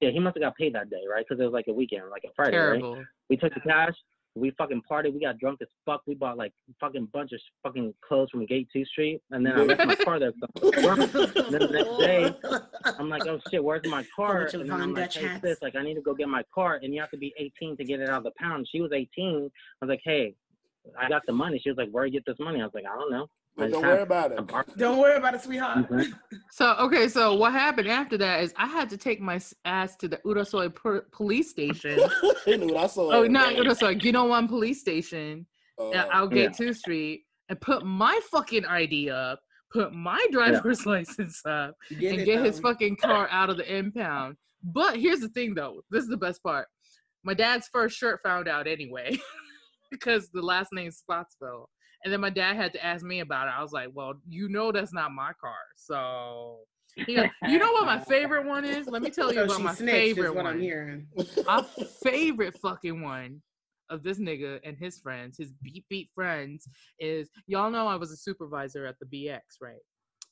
Yeah, he must have got paid that day, right? Because it was like a weekend, like a Friday, Terrible. right? We took the cash, we fucking partied. We got drunk as fuck. We bought like fucking bunch of fucking clothes from Gate Two Street, and then I left my car there. then the next day, I'm like, oh shit, where's my car? And then I'm like, hey sis, like I need to go get my car, and you have to be 18 to get it out of the pound. She was 18. I was like, hey, I got the money. She was like, where you get this money? I was like, I don't know. Don't worry about it. Don't worry about it, sweetheart. Mm-hmm. So okay, so what happened after that is I had to take my ass to the Urasoe police station. oh, not Urasoe, Ginowan police station. Uh, I'll get yeah. two street and put my fucking ID up, put my driver's yeah. license up, get and get his fucking car out of the impound. But here's the thing, though. This is the best part. My dad's first shirt found out anyway, because the last name's Spotsville. And then my dad had to ask me about it. I was like, well, you know that's not my car. So you know what my favorite one is? Let me tell you so about my favorite one. I'm hearing. my favorite fucking one of this nigga and his friends, his beat beat friends, is y'all know I was a supervisor at the BX, right?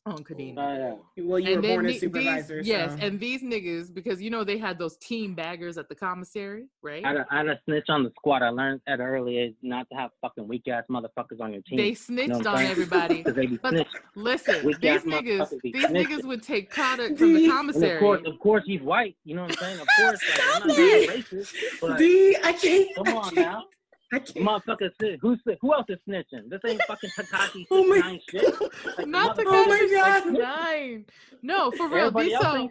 On Kadena. Oh, yeah. Uh, well, you and were born a supervisor. These, so. Yes, and these niggas, because you know they had those team baggers at the commissary, right? I, I had a snitch on the squad. I learned at an early age not to have fucking weak ass motherfuckers on your team. They snitched you know on everybody. they be but listen, weak these niggas, these niggas would take product from the commissary. And of course, of course, he's white. You know what I'm saying? Of course, like, I'm not racist. But D, I can't. Come on now. Motherfucker, who's who else is snitching? This ain't fucking Tekashi oh my shit. Like, Not Tekashi oh my god, nine. No, for real. Everybody else so,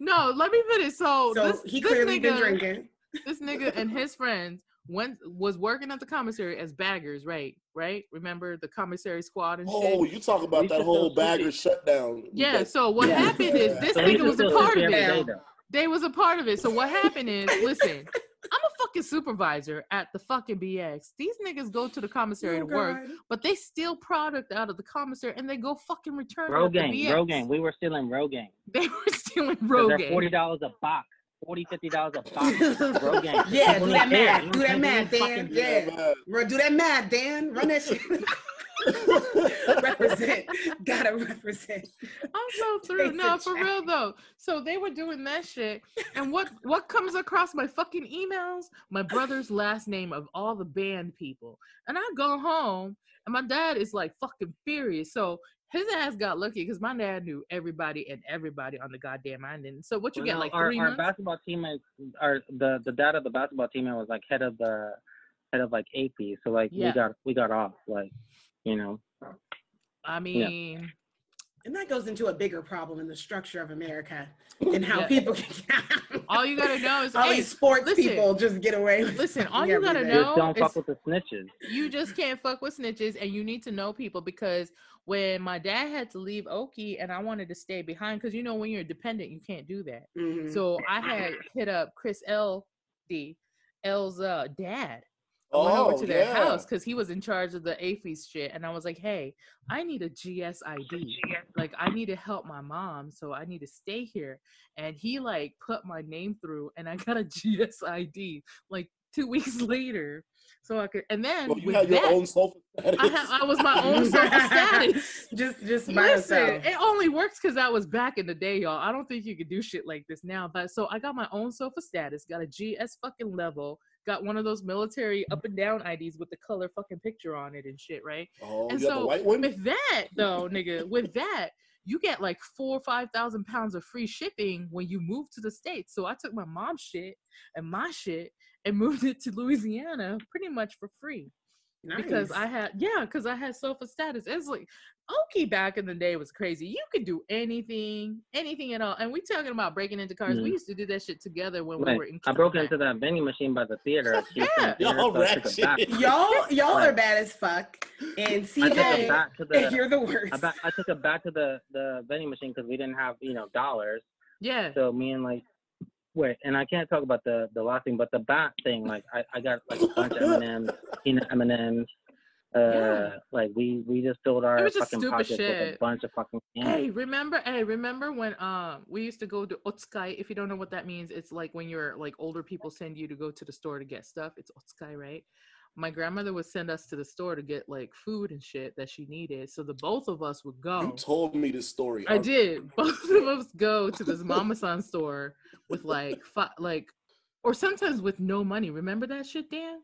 no, let me finish. So, so this, he this clearly nigga, been drinking. This nigga and his friends went was working at the commissary as baggers, right? Right? Remember the commissary squad and oh, shit. Oh, you talk about that whole bagger shutdown. Yeah. So what yeah. happened is this so nigga was a part of it. They was a part of it. So what happened is, listen, I'm a fucking supervisor at the fucking BX. These niggas go to the commissary oh, to work, God. but they steal product out of the commissary and they go fucking return it. Rogaine, Rogaine. We were stealing Rogaine. They were stealing Rogaine. They're forty dollars a box. 40 50 dollars a box. Rogaine. Yeah, do that math. Do that math, Dan. Yeah. Do that math, Dan. Run that shit. represent. Gotta represent. I'm so through. No, for real though. So they were doing that shit, and what what comes across my fucking emails? My brother's last name of all the band people, and I go home, and my dad is like fucking furious. So his ass got lucky because my dad knew everybody and everybody on the goddamn island. So what you well, get like our, three our months? basketball teammate, our the the dad of the basketball teammate was like head of the head of like AP. So like yeah. we got we got off like you know. I mean. Yeah. And that goes into a bigger problem in the structure of America and how yeah. people can. all you gotta know is all hey, these sports listen, people just get away. With listen, all you gotta know just don't fuck with the snitches. You just can't fuck with snitches, and you need to know people because when my dad had to leave Oki and I wanted to stay behind, because you know when you're dependent, you can't do that. Mm-hmm. So I had hit up Chris L. D. L's uh, dad I went over oh, to their yeah. house because he was in charge of the AAFES shit. And I was like, hey, I need a GS ID. Like, I need to help my mom. So I need to stay here. And he, like, put my name through and I got a GS ID like two weeks later. So I could, and then well, you had your that, own social status. I, I was my own social status. Just, just by Listen, yourself. It only works because I was back in the day, y'all. I don't think you could do shit like this now. But so I got my own sofa status, got a GS fucking level, got one of those military up and down IDs with the color fucking picture on it and shit, right? Oh, and so with that though, nigga, with that, you get like four or five thousand pounds of free shipping when you move to the states. So I took my mom's shit and my shit and moved it to Louisiana pretty much for free. Nice. Because I had yeah, because I had sofa status. It's like Oki back in the day was crazy. You could do anything, anything at all. And we talking about breaking into cars. Mm. We used to do that shit together when right. we were in. I broke into that vending machine by the theater. yeah, y'all Y'all, y'all are bad as fuck. And see, the, you're the worst. I, back, I took it back to the the vending machine because we didn't have you know dollars. Yeah. So me and like wait, and I can't talk about the the last thing, but the bat thing. Like I, I got like a bunch of M and M's, peanut M and M's. Uh, yeah. like we we just filled our fucking pockets shit. with a bunch of fucking. Hey, remember? Hey, remember when um we used to go to Otsukai? If you don't know what that means, it's like when you're like older people send you to go to the store to get stuff. It's Otsukai, right? My grandmother would send us to the store to get like food and shit that she needed. So the both of us would go. You told me this story. I did. Both of us go to this Mama San store with like like or sometimes with no money. Remember that shit, Dan?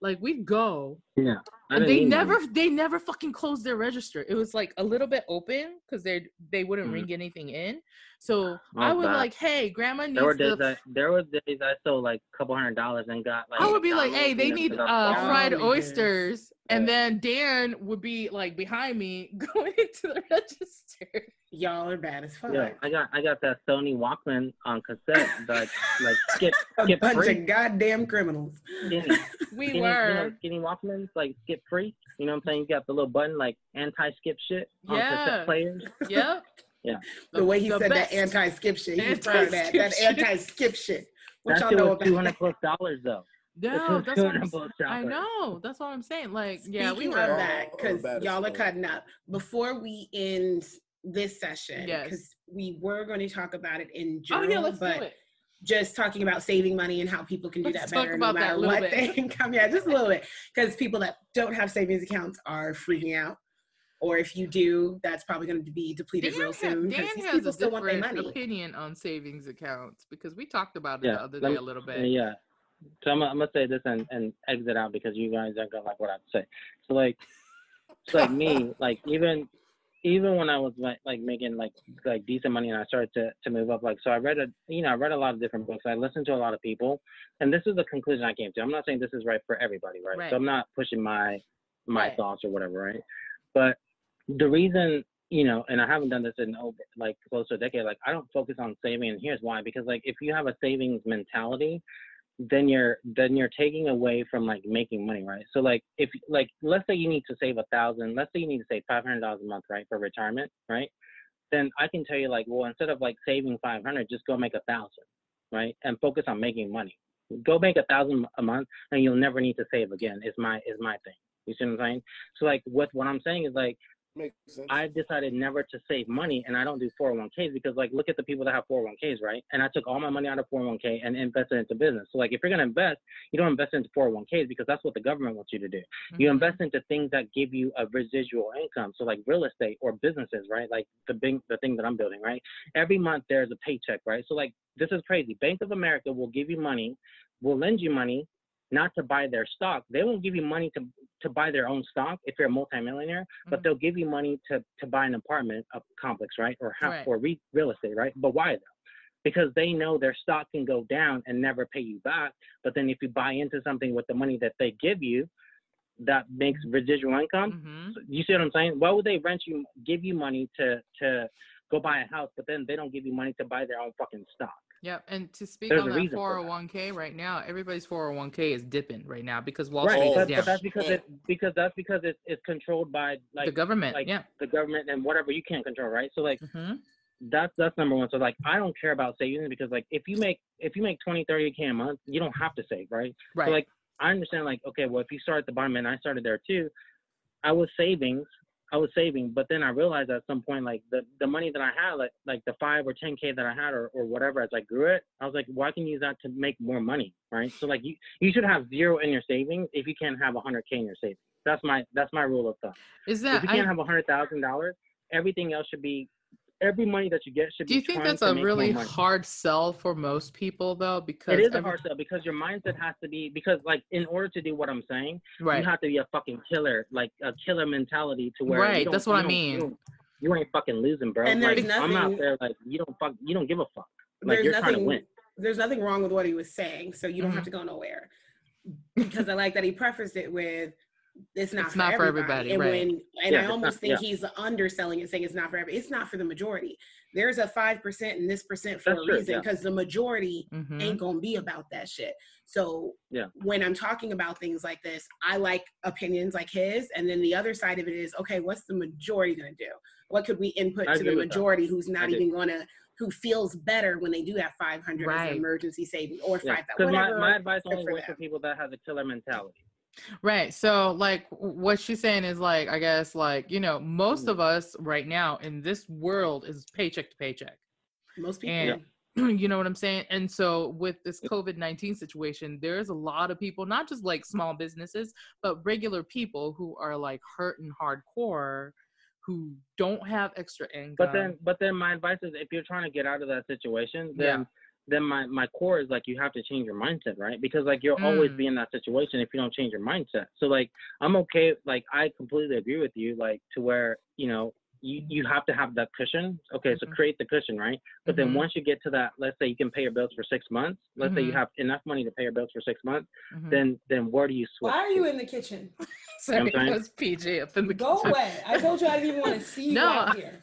Like we'd go. Yeah. And they never they never fucking closed their register. It was like a little bit open because they they wouldn't mm-hmm. ring anything in. So I would bad. like, hey, grandma needs. There were days the... I, there were days I sold like a couple hundred dollars and got like. I would be like, hey, they need uh, fried oysters, and then Dan would be like behind me going into the register. Y'all are bad as fuck. Yeah, I got I got that Sony Walkman on cassette, like like skip a skip bunch free. of goddamn criminals. Skinny. we skinny, were you know, skinny Walkmans, like skip free. You know what I'm saying? You got the little button like anti-skip shit um, on yeah. cassette players. Yep. yeah. The, the way he the said best. that anti-skip shit, he's proud of that. That anti-skip shit. What that y'all know about? Two hundred plus dollars though. No, that's what I'm, I know. That's what I'm saying. Like, Speaking yeah, we were of that because y'all are cutting up. Before we end this session, because yes. we were going to talk about it in general, oh, yeah, let's but do it. Just talking about saving money and how people can do let's that better no matter what bit. they income. Yeah, just a little bit because people that don't have savings accounts are freaking out. Or if you do, that's probably going to be depleted Dan real soon. Dan has a different opinion on savings accounts because we talked about it yeah, the other day a little bit. Yeah, so I'm, I'm gonna say this and, and exit out because you guys aren't gonna like what I have to say. So like, it's like me, like even even when I was like, like making like like decent money and I started to, to move up, like so I read a you know I read a lot of different books. I listened to a lot of people, and this is the conclusion I came to. I'm not saying this is right for everybody, right? right. So I'm not pushing my my right. thoughts or whatever, right? But the reason you know, and I haven't done this in over like close to a decade. Like I don't focus on saving, and here's why: because like if you have a savings mentality, then you're then you're taking away from like making money, right? So like if like let's say you need to save a thousand, let's say you need to save five hundred dollars a month, right, for retirement, right? Then I can tell you like, well, instead of like saving five hundred, just go make a thousand, right? And focus on making money. Go make a thousand a month, and you'll never need to save again. Is my is my thing. You see what I'm saying? So like, with what I'm saying is like, Makes sense. I decided never to save money and I don't do 401ks because like look at the people that have 401ks, right? And I took all my money out of 401k and invested into business. So like if you're gonna invest, you don't invest into 401ks because that's what the government wants you to do. Mm-hmm. You invest into things that give you a residual income. So like real estate or businesses, right? Like the big the thing that I'm building, right? Every month there's a paycheck, right? So like this is crazy. Bank of America will give you money, will lend you money not to buy their stock. They won't give you money to to buy their own stock if you're a multimillionaire, mm-hmm. but they'll give you money to to buy an apartment a complex, right, or have, right. or re- real estate, right? But why though? Because they know their stock can go down and never pay you back. But then if you buy into something with the money that they give you, that makes residual income. Mm-hmm. You see what I'm saying? Why would they rent you, give you money to to go buy a house, but then they don't give you money to buy their own fucking stock? Yep. And to speak There's on that 401k right now, everybody's 401k is dipping right now because Wall right, Street is down. But that's because it because that's because it's it's controlled by like the government. Like yeah. the government and whatever you can't control, right? So like mm-hmm. that's that's number one. So like I don't care about savings because like if you make if you make 20, 30 k a month, you don't have to save, right? Right. So like I understand like okay, well if you start at the bottom and I started there too, I was savings I was saving, but then I realized at some point, like the, the money that I had, like like the five or ten k that I had, or, or whatever, as I grew it, I was like, well, I can use that to make more money, right? So like you you should have zero in your savings if you can't have a hundred k in your savings. That's my that's my rule of thumb. Is that if you can't I, have a hundred thousand dollars, everything else should be every money that you get should be. do you think that's a really hard sell for most people though because it is every... a hard sell because your mindset has to be because like in order to do what i'm saying right. you have to be a fucking killer like a killer mentality to where right that's what i mean you, you, ain't fucking losing bro and there's like, nothing, i'm out there like you don't fuck you don't give a fuck like you're nothing, trying to win there's nothing wrong with what he was saying so you don't mm-hmm. have to go nowhere because i like that he prefaced it with it's not, it's for, not everybody. for everybody. And right. when and yeah, I almost not, think yeah. he's underselling and saying it's not for everybody. It's not for the majority. There's a five percent and this percent for That's a reason because yeah. the majority mm-hmm. ain't gonna be about that shit. So yeah. when I'm talking about things like this, I like opinions like his, and then the other side of it is okay, what's the majority gonna do? What could we input I to the majority who's not even gonna who feels better when they do have 500 right. as an emergency saving or 5000 because my, my advice only works for people that have a killer mentality Right. So like what she's saying is like I guess like, you know, most mm. of us right now in this world is paycheck to paycheck. Most people and, yeah. you know what I'm saying? And so with this COVID-19 situation, there's a lot of people, not just like small businesses, but regular people who are like hurt and hardcore who don't have extra income. But then but then my advice is if you're trying to get out of that situation, then yeah then my my core is like you have to change your mindset right because like you'll mm. always be mm. in that situation if you don't change your mindset so like i'm okay like i completely agree with you like to where you know you, you have to have that cushion. Okay, so mm-hmm. create the cushion, right? But mm-hmm. then once you get to that, let's say you can pay your bills for six months. Let's mm-hmm. say you mm-hmm. have enough money to pay your bills for six months. Mm-hmm. Then then where do you switch? Why are you in the kitchen? Sorry, that was PJ up in the Go kitchen. away! I told you I didn't even want to see you no. out here.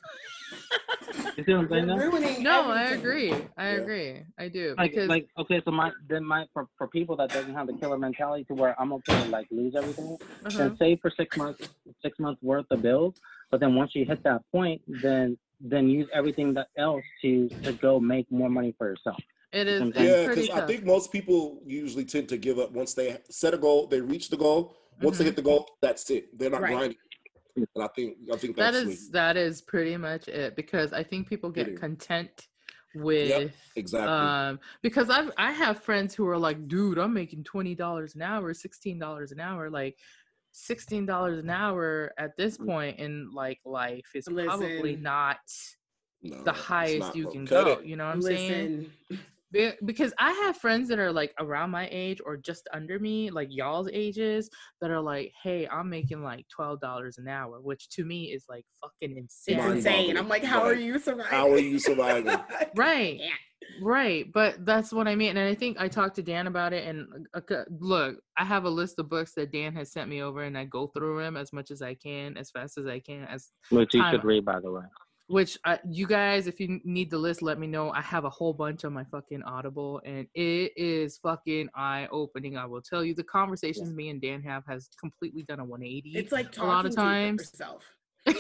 You see what I'm saying? No, everything. I agree. I yeah. agree. I do. Like, because like, okay, so my then my for, for people that doesn't have the killer mentality to where I'm okay to like lose everything, uh-huh. then save for six months, six months worth of bills. But then once you hit that point, then then use everything that else to to go make more money for yourself. It is. Yeah, because I think most people usually tend to give up once they set a goal, they reach the goal. Once mm-hmm. they hit the goal, that's it. They're not right. grinding and I think I think that is sweet. that is pretty much it because I think people get content with yep, exactly um because I've I have friends who are like, dude, I'm making twenty dollars an hour, sixteen dollars an hour, like sixteen dollars an hour at this mm. point in like life is Listen, probably not no, the highest you can go. It. You know what I'm Listen. saying? because I have friends that are like around my age or just under me, like y'all's ages, that are like, "Hey, I'm making like twelve dollars an hour," which to me is like fucking insane. It's insane. I'm like, how right. are you surviving? How are you surviving? right. Yeah. Right, but that's what I mean, and I think I talked to Dan about it. And uh, look, I have a list of books that Dan has sent me over, and I go through them as much as I can, as fast as I can. As which you should read, by the way which uh, you guys if you need the list let me know i have a whole bunch on my fucking audible and it is fucking eye-opening i will tell you the conversations yeah. me and dan have has completely done a 180 it's like a lot of times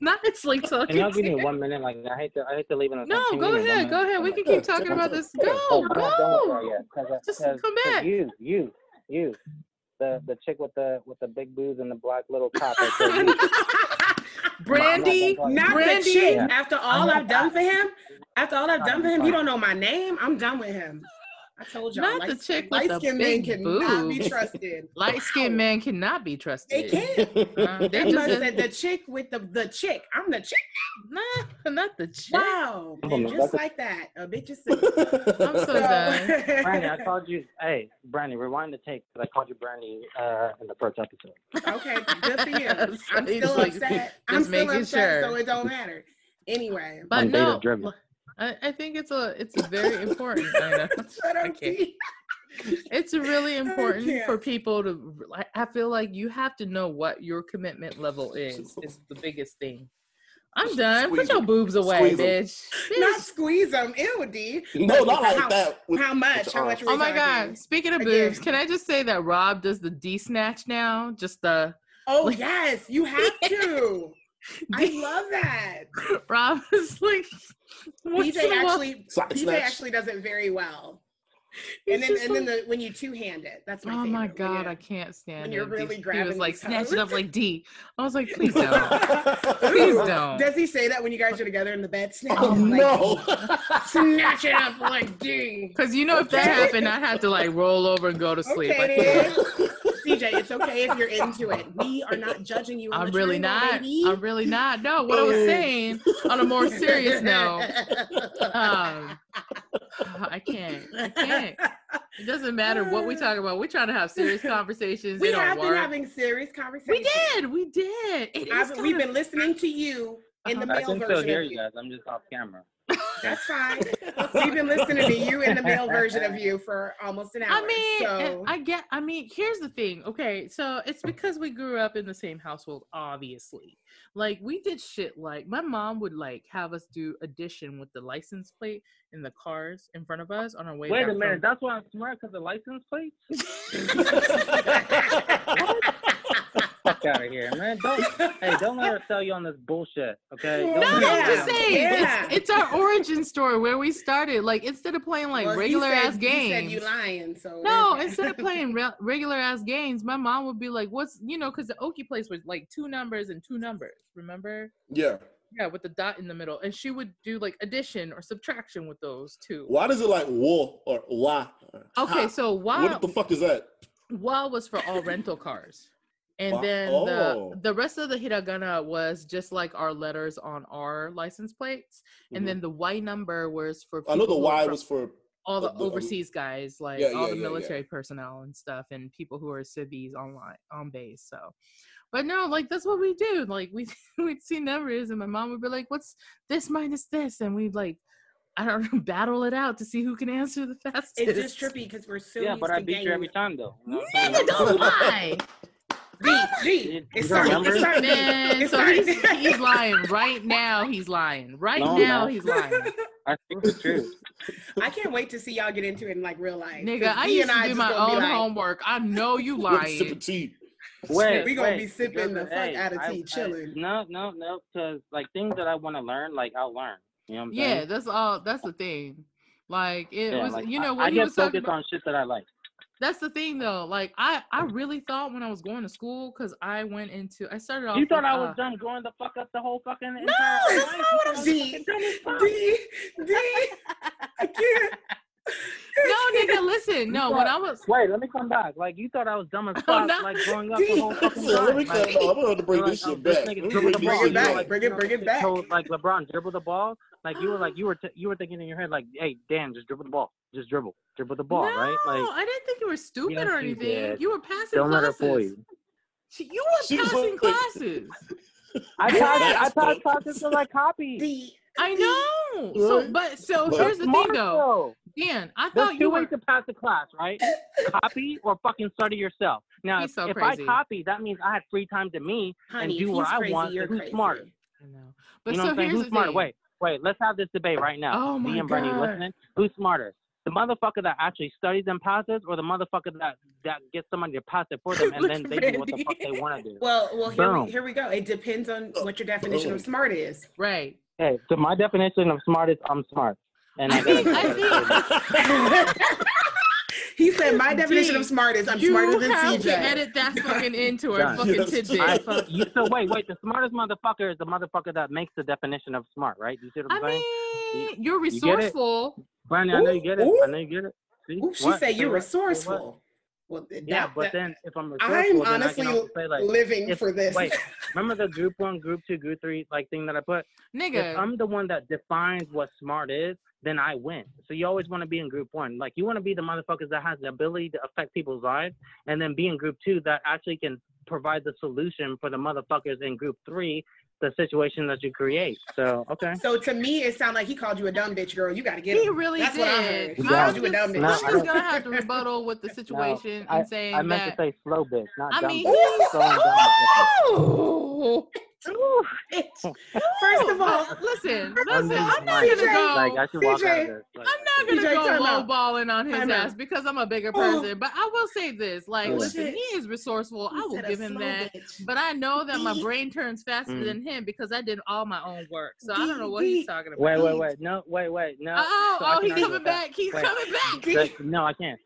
not it's like talking. Can you give me one minute? Like I hate to, I hate to leave in a. No, go ahead, go ahead. We can keep talking about this. Go, go. Just come back. You, you, you, the the chick with the with the big boobs and the black little top. Brandy, not Brandy. chick. After all I've done for him, after all I've done for him, he don't know my name. I'm done with him. I told y'all, not light, the chick light skinned men cannot be trusted. light skinned men cannot be trusted. They can't. Uh, they just said the chick with the the chick. I'm the chick. Nah, not the chick. Wow, and just like that, a bitch is. I'm so done. Brandy, I called you. Hey, Brandy, rewind the tape because I called you Brandy uh, in the first episode. Okay, good for you. I'm still upset. I'm still upset, sure. so it don't matter. Anyway, but I'm no. I, I think it's a it's very important. I it's really important for people to. I feel like you have to know what your commitment level is. It's the biggest thing. I'm done. Squeeze Put your boobs away, bitch. bitch. Not squeeze them. Ew, D. No, not like how, that. With, how much? How much? Oh my god! Speaking of Again. boobs, can I just say that Rob does the D snatch now? Just the. Oh like, yes, you have to. I love that. Rob is like PJ actually PJ actually does it very well. and then and then the when you two hand it, that's my Oh favorite. my god, I can't stand when it. You're really grabbing. He was like snatch it up like D. I was like, please don't, please don't. Does he say that when you guys are together in the bed? Snatch oh like no, snatch it up like D. Because you know if that happened, I had to like roll over and go to sleep. Okay, CJ, it's okay if you're into it. We are not judging you. I'm really not. Baby. I'm really not. No, what I was saying on a more serious note. Um, I can't. I can't. It doesn't matter what we talk about. We're trying to have serious conversations. We have been having serious conversations. We did. We did. It we've been listening to you in the uh-huh. male version. I can still hear you guys. I'm just off camera. That's fine. We've been listening to you in the male version of you for almost an hour. I mean, so. I get. I mean, here's the thing. Okay, so it's because we grew up in the same household. Obviously, like we did shit. Like my mom would like have us do addition with the license plate in the cars in front of us on our way. Wait a minute. From- That's why I'm smart because the license plate. fuck out of here, man. Don't hey, don't let her sell you on this bullshit, okay? Don't no, I'm just saying yeah. it's, it's, our origin story where we started. Like instead of playing like well, regular said, ass games, you you lying. So no, instead of playing re- regular ass games, my mom would be like, "What's you know?" Because the Okie place was like two numbers and two numbers. Remember? Yeah. Yeah, with the dot in the middle, and she would do like addition or subtraction with those two. Why does it like war or why? Okay, so why? What the fuck is that? Why was for all rental cars and then oh. the the rest of the hiragana was just like our letters on our license plates and mm-hmm. then the y number was for i know the y was for all the, the overseas um, guys like yeah, all yeah, the military yeah, personnel and stuff and people who are civvies online on base so but no like that's what we do like we we'd see numbers and my mom would be like what's this minus this and we'd like I don't know, battle it out to see who can answer the fastest. It's just trippy because we're so yeah, but I beat you every time though. You know don't lie. G, G. It's starting. It's starting. Man, it's so starting. He's, he's lying right now. He's lying right no, now. No. He's lying. I think it's true. I can't wait to see y'all get into it in like real life. Nigga, I used to do my own like, homework. I know you lying. Sip of tea. Wait, we gonna wait, be sipping the fuck hey, out of tea, I, chilling. I, no, no, no, because like things that I want to learn, like I'll learn. You know what I'm yeah, saying? that's all. That's the thing. Like it yeah, was, like, you know, when I, I get focused about, on shit that I like that's the thing though. Like I, I really thought when I was going to school, because I went into, I started off. You thought with, I was uh, done growing the fuck up the whole fucking. No, that's not what I'm saying. D, D, I can't. no, nigga, listen. No, thought, when I was wait, let me come back. Like you thought I was dumb as oh, fuck, oh, no. like growing up the whole fucking time. Oh, let me come. Like, I'm gonna bring this shit back. Bring it back. Bring it, bring it back. Like LeBron, dribble the ball. Like you were like you were t- you were thinking in your head like, hey Dan, just dribble the ball, just dribble, dribble the ball, no, right? Like no, I didn't think you were stupid yes, or anything. You, you, were passing Don't classes. let her fool you. She, you were she passing classes. I passed I passed classes to like copy. I know. So, but so here's the thing though. Dan, I thought There's you two were... ways to pass the class, right? copy or fucking study yourself. Now, if, so if I copy, that means I had free time to me Honey, and do what crazy, I want. Who's crazy. smarter? I know. But you know so what I'm saying? Who's smarter? Thing. Wait, wait. Let's have this debate right now. Oh my me and God. listening. Who's smarter? The motherfucker that actually studies and passes, or the motherfucker that that gets somebody to pass it for them, and then they do what the fuck they want to do. Well, well, here we, here we go. It depends on what your definition of smart is. Right. Hey, so my definition of smart is I'm smart, and I, I think, I think he said my definition of smart is I'm smarter than CJ. To edit that fucking into our fucking yes. tidbit. Right, so, you, so wait, wait. The smartest motherfucker is the motherfucker that makes the definition of smart, right? You see what I'm I saying? Mean, you're resourceful. You Brandy, I know you get it. Ooh. I know you get it. See? Ooh, she what? said you're resourceful. Well, yeah, but that, then if I'm I'm honestly say, like, living if, for this. Wait, remember the group one, group two, group three like thing that I put? Nigga, if I'm the one that defines what smart is, then I win. So you always want to be in group one. Like you want to be the motherfuckers that has the ability to affect people's lives, and then be in group two that actually can provide the solution for the motherfuckers in group three the situation that you create. So okay. So to me, it sounded like he called you a dumb bitch, girl. You got to get. It. He really That's did. What I heard. He called you a dumb bitch. No, I'm just gonna have to rebuttal with the situation no, and saying I meant that, to say slow bitch, not I dumb mean, bitch. First of all, listen, listen. I'm not gonna go. Like, I should walk CJ, out like, I'm not gonna go lowballing on his ass because I'm a bigger person. But I will say this: like, oh, listen, shit. he is resourceful. He I will give him that. Bitch. But I know that my brain turns faster mm. than him because I did all my own work. So I don't know what he's talking about. Wait, wait, wait. No, wait, wait. No. Oh, so oh, he's coming back. He's wait. coming back. No, I can't.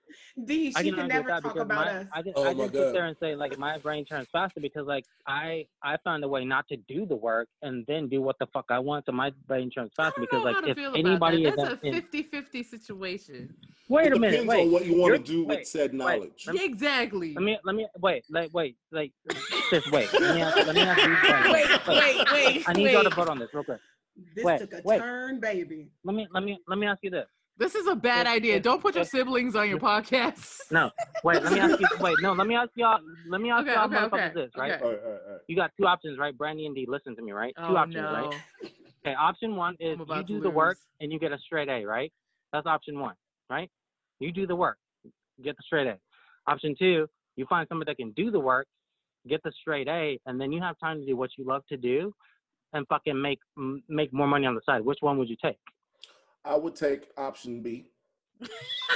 D, she I can, can never talk about my, us. I can, oh I can sit there and say like my brain turns faster because like I I found a way not to do the work and then do what the fuck I want. So my brain turns faster because like if anybody is that's a 50-50 situation. Wait a minute. Wait. on what you want to do wait, with said knowledge. Wait, me, exactly. Let me let me wait. Like wait. Like just wait. Let me ask, let me ask you. Wait, wait, wait. I need wait. y'all to vote on this real quick. This wait, took a wait. turn, baby. Let me let me let me ask you this. This is a bad idea. Don't put your siblings on your podcast. No, wait. Let me ask you. Wait, no. Let me ask y'all. Let me ask okay, y'all okay, motherfuckers okay, this, right? Okay. All right, all right, all right. You got two options, right? Brandy and D, listen to me, right? Oh, two options, no. right? Okay. Option one is you do the work and you get a straight A, right? That's option one, right? You do the work, get the straight A. Option two, you find somebody that can do the work, get the straight A, and then you have time to do what you love to do, and fucking make make more money on the side. Which one would you take? I would take option B.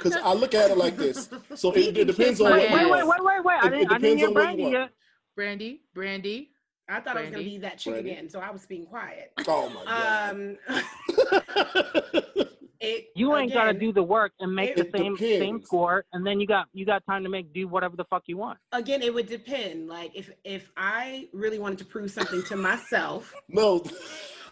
Because I look at it like this. So it, it depends on what wait, wait, wait, wait, wait, wait. I didn't, I didn't hear Brandy yet. Brandy, Brandy. I thought Brandy. I was gonna be that chick Brandy. again, so I was being quiet. Oh my god. Um, it, you ain't gotta do the work and make the same depends. same score, and then you got you got time to make do whatever the fuck you want. Again, it would depend. Like if if I really wanted to prove something to myself. no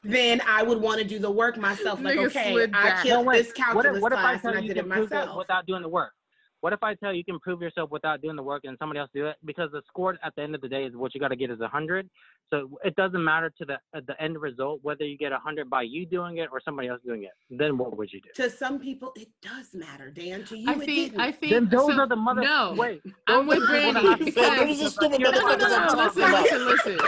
then I would want to do the work myself. Like, okay, I killed this calculus what if, what if class I and I did it myself without doing the work. What if I tell you you can prove yourself without doing the work and somebody else do it? Because the score at the end of the day is what you got to get is a hundred. So it doesn't matter to the uh, the end result whether you get a hundred by you doing it or somebody else doing it. Then what would you do? To some people, it does matter. Dan, to you, I it think didn't. I think then those so, are the mother. No, wait, I'm with Brandy. Those are stupid motherfuckers I'm talking about. Listen, listen.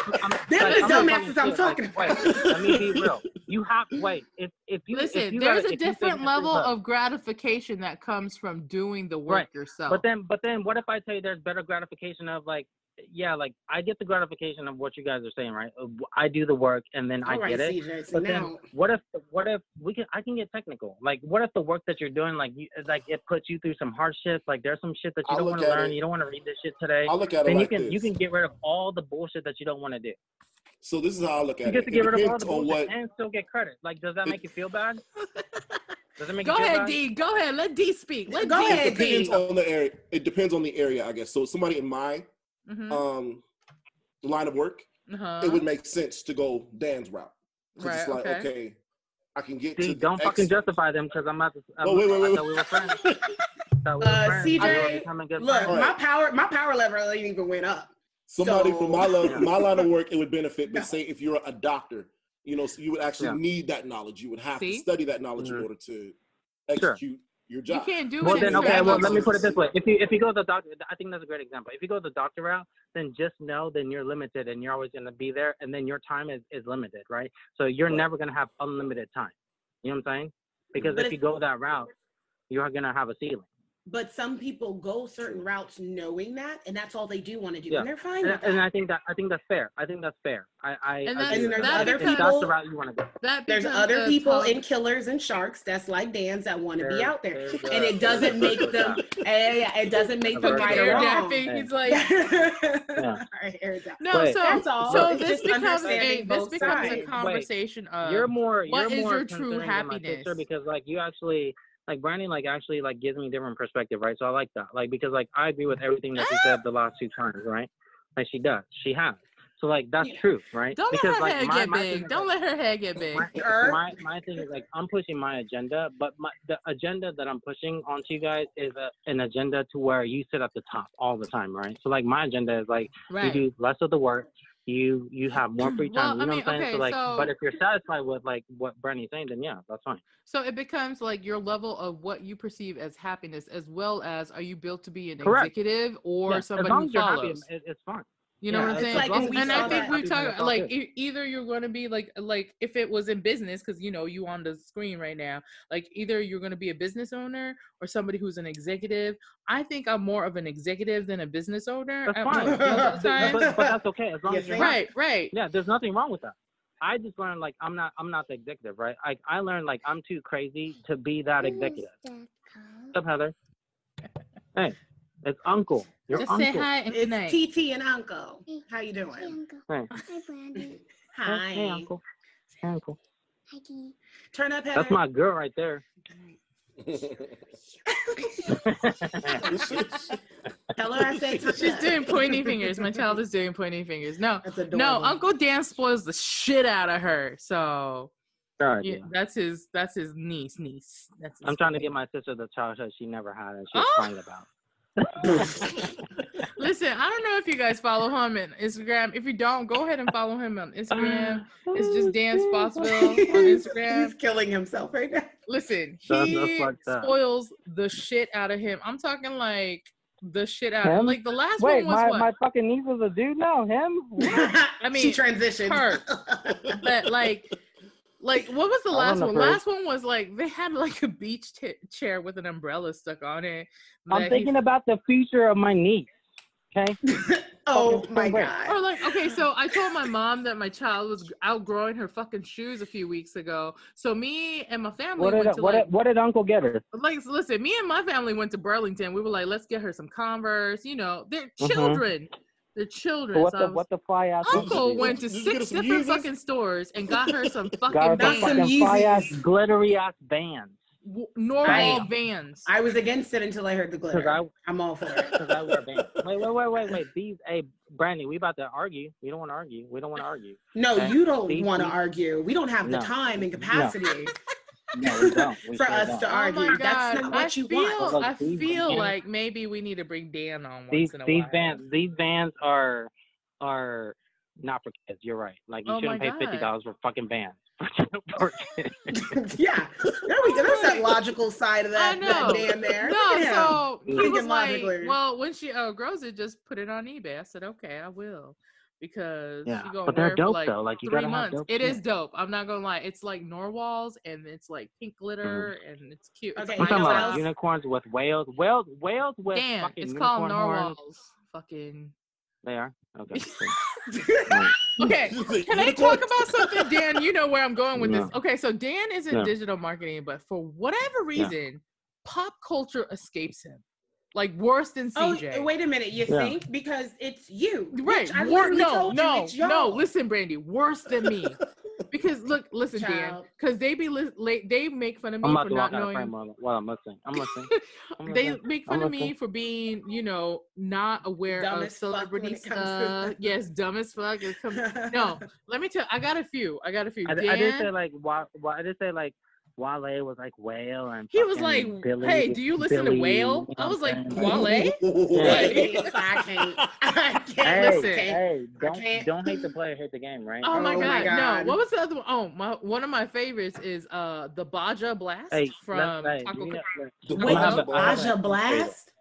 They're the dumbasses I'm talking about. Let me be real. You have wait. If if you listen, if you there's gotta, a different level of gratification that comes from doing the work right. yourself. But then but then what if I tell you there's better gratification of like yeah, like I get the gratification of what you guys are saying, right? I do the work and then I get it. CJ, but then what if what if we can I can get technical? Like what if the work that you're doing like you like it puts you through some hardships? Like there's some shit that you I'll don't want to learn, it. you don't want to read this shit today. I'll look at then it you can this. you can get rid of all the bullshit that you don't want to do. So this is how I look at you it. You get to get it rid of all the bullshit what... and still get credit. Like does that make you feel bad? Does it make Go ahead, D. Go ahead. Let D speak. Let Go D ahead, It depends D. on the area. It depends on the area, I guess. So somebody in my mm-hmm. um line of work, uh-huh. it would make sense to go Dan's route. Right. It's like, okay. okay, I can get D, to don't X. fucking justify them because I'm not. I'm, oh wait, wait, wait. I we were friends. we uh, CJ, look, my power, my power level ain't even went up. Somebody so... from my level, my line of work, it would benefit. But say if you're a doctor, you know, so you would actually yeah. need that knowledge. You would have See? to study that knowledge mm-hmm. in order to execute sure your job. You can't do well, it. Then okay, well let me put it this way: if you if you go the doctor, I think that's a great example. If you go the doctor route, then just know then you're limited and you're always going to be there, and then your time is is limited, right? So you're right. never going to have unlimited time. You know what I'm saying? Because but if, if you go that route, you're going to have a ceiling but some people go certain routes knowing that and that's all they do want to do yeah. and they're fine and, and, i think that i think that's fair i think that's fair i i and, I and there's other people that's the route you want to go. That there's other people in killers and sharks that's like dan's that want to be out there and it doesn't make them yeah, it doesn't make them right or wrong. He's like yeah. no Wait. so that's all. so this becomes a this becomes a conversation Wait. of you're more what you're is more your true happiness? because like you actually like Brandy like actually like gives me different perspective, right? So I like that, like because like I agree with everything that she said the last two times, right? Like she does, she has. So like that's yeah. true, right? Don't because, let her like, head my, get my big. Don't like, let her head get big. My, my, my thing is like I'm pushing my agenda, but my the agenda that I'm pushing onto you guys is a, an agenda to where you sit at the top all the time, right? So like my agenda is like right. you do less of the work, you you have more free time. Well, you know mean, what I'm saying? Okay, so like, so, but if you're satisfied with like what Brandy's saying, then yeah, that's fine. So it becomes like your level of what you perceive as happiness, as well as are you built to be an Correct. executive or yeah, somebody who follows? Happy, it's fine. You know yeah, what I'm saying? Like, and, and I think we talk like e- either you're going to be like like if it was in business because you know you on the screen right now like either you're going to be a business owner or somebody who's an executive. I think I'm more of an executive than a business owner. That's fine. but, but, that's okay as long as you're right, right. Yeah, there's nothing wrong with that. I just learned like I'm not I'm not the executive, right? I I learned like I'm too crazy to be that executive. What's up, Heather? Hey. It's Uncle. Your Just uncle. say hi and it's night. TT and Uncle. How you doing? Hey. Hi, Brandy. Hi. Hey, Uncle. Hey, Uncle. Hi, Turn up, Heather. That's my girl right there. Tell her I said She's doing pointy fingers. My child is doing pointy fingers. No, no, Uncle Dan spoils the shit out of her. So yeah, that's his. That's his niece. Niece. That's. I'm trying to get my sister the childhood she never had and she's oh. crying about. Listen, I don't know if you guys follow him on Instagram. If you don't, go ahead and follow him on Instagram. It's just Dan Spotsville on Instagram. He's killing himself right now. Listen, he spoils the shit out of him. I'm talking like the shit out. Of him? Like the last Wait, one was my, what? my fucking niece was a dude now. Him? I mean, she transitioned. Her, but like like what was the last one? Last one was like they had like a beach t- chair with an umbrella stuck on it. I'm thinking about the future of my niece. Okay. oh my god. Or like, okay, so I told my mom that my child was outgrowing her fucking shoes a few weeks ago. So me and my family what did, went to what, like, did, what did Uncle get her? Like, listen, me and my family went to Burlington. We were like, let's get her some Converse. You know, they're mm-hmm. children the children. What the what the fly ass uncle went to six different fucking stores and got her some fucking got her some fly ass glittery ass Vans. normal Vans. I was against it until I heard the glitter. I, am all for it. Because I wear Vans. Wait, wait, wait, wait, wait. These, hey, Brandy, we about to argue. We don't want to argue. We don't want to argue. No, okay? you don't want to argue. We don't have the time and capacity. No. No, we don't. We for us don't. to oh argue. Oh That's not what I you feel, want. I feel like maybe we need to bring Dan on these, in a these while. Vans, these Vans are are not for kids. You're right. Like you oh shouldn't pay fifty dollars for fucking Vans. yeah, there we go. There's that logical side of that, that Dan there. No, so he was like, well, when she oh, outgrows it, just put it on eBay. I said, okay, I will because yeah. she gonna but they're wear dope for like though. Like you three months. Have dope it is dope. I'm not gonna lie. It's like narwhals and it's like pink glitter mm. and it's cute. Okay, it's talking about unicorns with whales. Whales, whales with Damn, fucking it's called narwhals. Horns. Fucking. They are okay. okay, can I talk about something, Dan? You know where I'm going with this. Okay, so Dan is in digital marketing, but for whatever reason, pop culture escapes him like worse than CJ. Oh, wait a minute, you yeah. think because it's you, right? I Wor- no, no, no. Listen, Brandy, worse than me. because look, listen, Child. Dan, because they be li- late, they make fun of me for not knowing. Well, I'm listening. I'm listening. I'm they make fun I'm of listening. me for being, you know, not aware dumb of celebrity stuff. yes, dumb as fuck. no, let me tell. I got a few. I got a few. I, Dan, I did say like why? Why I did say like Wale was like Whale and he was like, Billy, "Hey, do you listen Billy, to Whale?" I was like, "Wale." I can't. I can't hey, listen. Hey, don't don't hate the player, hate the game, right? Oh, my, oh god, my god, no! What was the other one? Oh, my one of my favorites is uh the Baja Blast hey, from hey, Taco. Wait, the Baja Blast?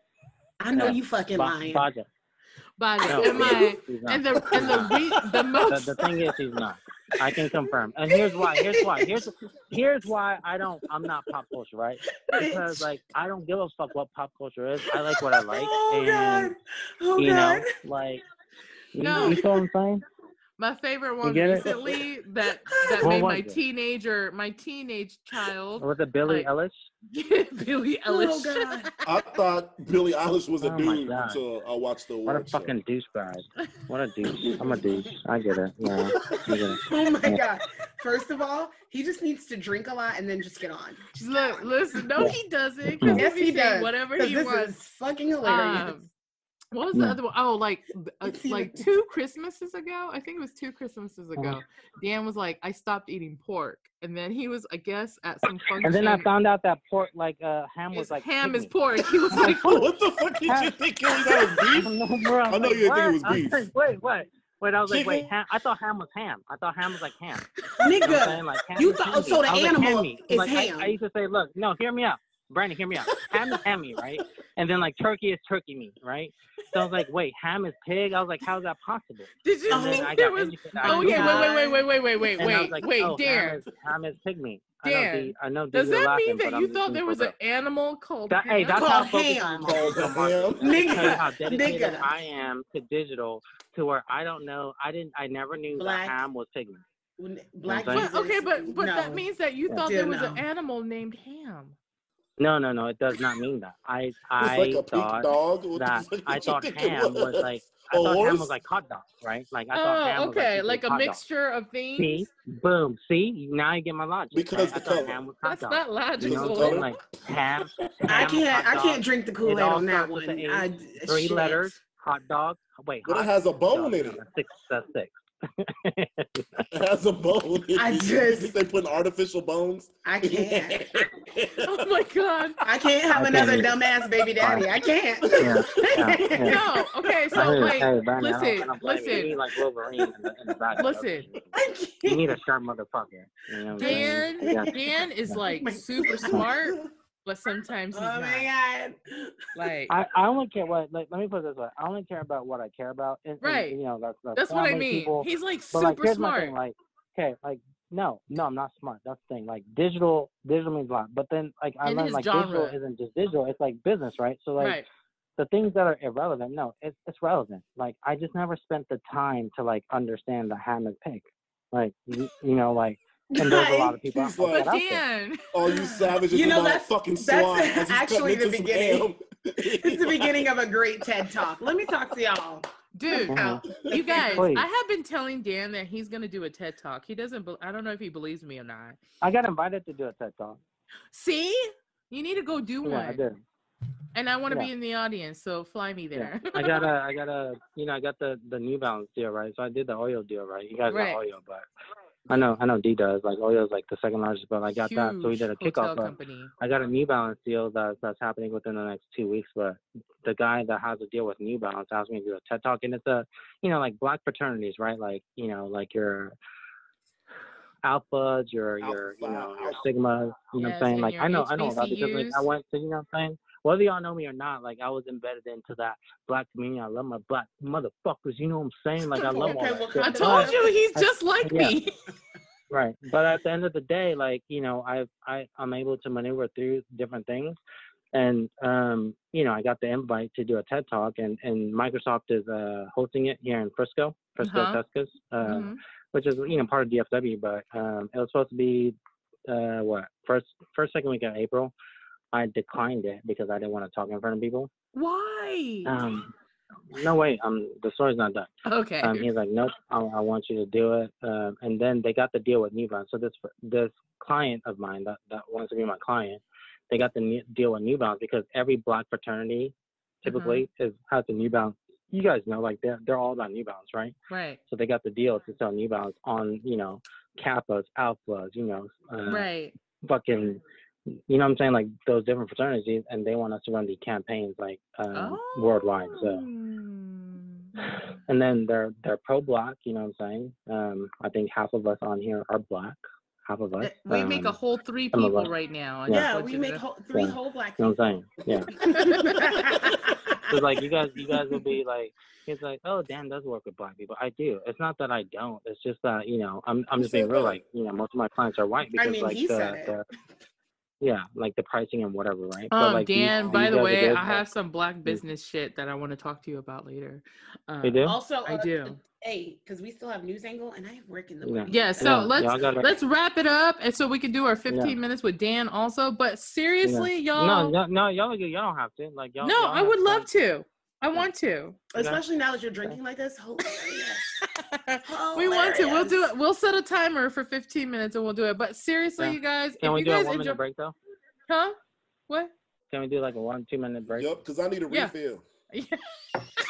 I know you fucking lying. Baja. Baja. No, and my and the and the re, the most. The, the thing is, he's not. I can confirm. And here's why. Here's why. Here's here's why I don't. I'm not pop culture, right? Because like I don't give a fuck what pop culture is. I like what I like. Oh and, God. Oh you God. know, like you, no. you know what I'm saying? My favorite one recently that that made my it? teenager, my teenage child. Was it Billie like, Eilish? Billie Eilish. Oh, I thought Billie Eilish was a oh, dude until I watched the. What a show. fucking douchebag! What a douche! I'm a douche. I get it. Yeah, I get it. Oh my yeah. god! First of all, he just needs to drink a lot and then just get on. Look, listen. No, he doesn't. Yes, he does. Whatever he wants. fucking hilarious. Um, what was the other one? Oh, like uh, like two Christmases ago. I think it was two Christmases uh-huh. ago. Dan was like, I stopped eating pork, and then he was, I guess, at some function. And then I found out that pork, like uh, ham, was like ham is pork. He was like, what the fuck did you think it was beef? no, bro, I know like, you think it was beef. Like, wait, what? Wait, I was Chicken? like, wait, ham? I thought ham was ham. I thought ham was like ham. Nigga, you, know like, ham you thought so the animal like, is like, ham. I, I used to say, look, no, hear me out. Brandon, hear me out. Ham is hammy, right? And then like turkey is turkey meat, right? So I was like, wait, ham is pig. I was like, how is that possible? Did you think there was? Oh, okay, wait, wait, wait, wait, wait, wait, wait, wait, like, wait, oh, Dan. Ham is, ham is pig meat. Dan, I know. The, I know Does that laughing, mean that you thought there was an animal called that, ham? Hey, that's called how ham. Called ham. Nigga, how dedicated Nigga. I am to digital, to where I don't know. I didn't. I never knew Black. that ham was pig meat. Black. But, okay, but but no. that means that you thought there was no. an animal named ham. No, no, no. It does not mean that. I I like thought that I thought ham was? was? like I thought ham was like hot dog, right? Like I thought oh, ham was okay, like, like a mixture dog. of things. See, boom. See, now you get my logic. Because right? the color. Ham was hot That's dog. not logical. You know what I'm? Like ham. ham I can't. I can't drink the Kool Aid on that one. I, three shit. letters. Hot dog. Wait. But it has a bone in it. Six. That's six it has a bone. I just they put artificial bones. I can't. oh my god. I can't have I another can't. dumbass baby daddy. I can't. Yeah, yeah, yeah. no. Okay. So wait. Hey, listen. I don't, don't listen. You like Wolverine in the, in the back. Listen. You need a sharp motherfucker. You know Dan. Dan is like oh super smart but sometimes he's oh not. my god! Like I, I only care what. Like, let me put it this way: I only care about what I care about. And, right. And, you know, that's that's, that's what I mean. People. He's like super but, like, smart. Thing, like, okay, like no, no, I'm not smart. That's the thing. Like digital, digital means a lot. But then, like I learned, like genre. digital isn't just digital. It's like business, right? So like. Right. The things that are irrelevant, no, it's it's relevant. Like I just never spent the time to like understand the ham pick. Like you, you know, like and there's a lot of people. He's like, Dan. Oh, you savages! You know that's fucking swine. That's actually the beginning. it's the beginning of a great TED talk. Let me talk to y'all. Dude, mm-hmm. you guys, Please. I have been telling Dan that he's gonna do a TED talk. He doesn't. Be- I don't know if he believes me or not. I got invited to do a TED talk. See, you need to go do yeah, one. I did. And I want to yeah. be in the audience, so fly me there. Yeah. I got a, I got a, you know, I got the the New Balance deal, right? So I did the OYO deal, right? You guys right. got OYO, but I know, I know D does. Like oh, OYO is like the second largest, but I got Huge that. So we did a kickoff. Company. I got a New Balance deal that's that's happening within the next two weeks. But the guy that has a deal with New Balance asked me to do a TED talk, and it's a, you know, like black fraternities, right? Like you know, like your alphas, your your you know your sigmas. You know what I'm saying? Like I know, I know about because like I went to, you know what I'm saying whether y'all know me or not, like I was embedded into that black community. I love my black motherfuckers. You know what I'm saying? Like I love okay, that. I told you he's just like yeah. me. right, but at the end of the day, like you know, I I I'm able to maneuver through different things, and um, you know, I got the invite to do a TED talk, and and Microsoft is uh hosting it here in Frisco, Frisco, uh-huh. Texas, uh, mm-hmm. which is you know part of DFW, but um, it was supposed to be uh what first first second week of April I declined it because I didn't want to talk in front of people. Why? Um, no way. Um, the story's not done. Okay. Um, he's like, nope. I, I want you to do it. Um, and then they got the deal with New Balance. So this this client of mine that that wants to be my client, they got the deal with New Balance because every black fraternity typically mm-hmm. is has a New Balance. You guys know, like they're they're all about New Balance, right? Right. So they got the deal to sell New Balance on, you know, Kappas, Alphas, you know, uh, right. Fucking you know what I'm saying? Like those different fraternities, and they want us to run the campaigns like um, oh. worldwide. So, oh. and then they're they're pro black. You know what I'm saying? Um, I think half of us on here are black. Half of us. We um, make a whole three people right now. Yeah, yeah we make whole, three yeah. whole black. People. You know what I'm saying? Yeah. so like you guys, you guys will be like, he's like, oh, Dan does work with black people. I do. It's not that I don't. It's just that you know, I'm I'm just being real. Like you know, most of my clients are white because I mean, like the, the yeah, like the pricing and whatever, right? Um, but like Dan, these, by these the way, I have some black business shit that I want to talk to you about later. Um, you do? Also, I uh, do. Hey, because we still have news angle, and I have work in the morning. Yeah, so yeah, let's gotta... let's wrap it up, and so we can do our 15 yeah. minutes with Dan also. But seriously, yeah. y'all, no, no, y'all, y'all don't have to. Like, y'all, no, y'all I would love to. I want to. Especially now that you're drinking like this. we want to. We'll do it. We'll set a timer for 15 minutes and we'll do it. But seriously, yeah. you guys, can we do a one minute break though? Huh? What? Can we do like a one, two minute break? Yep, because I need a yeah. refill.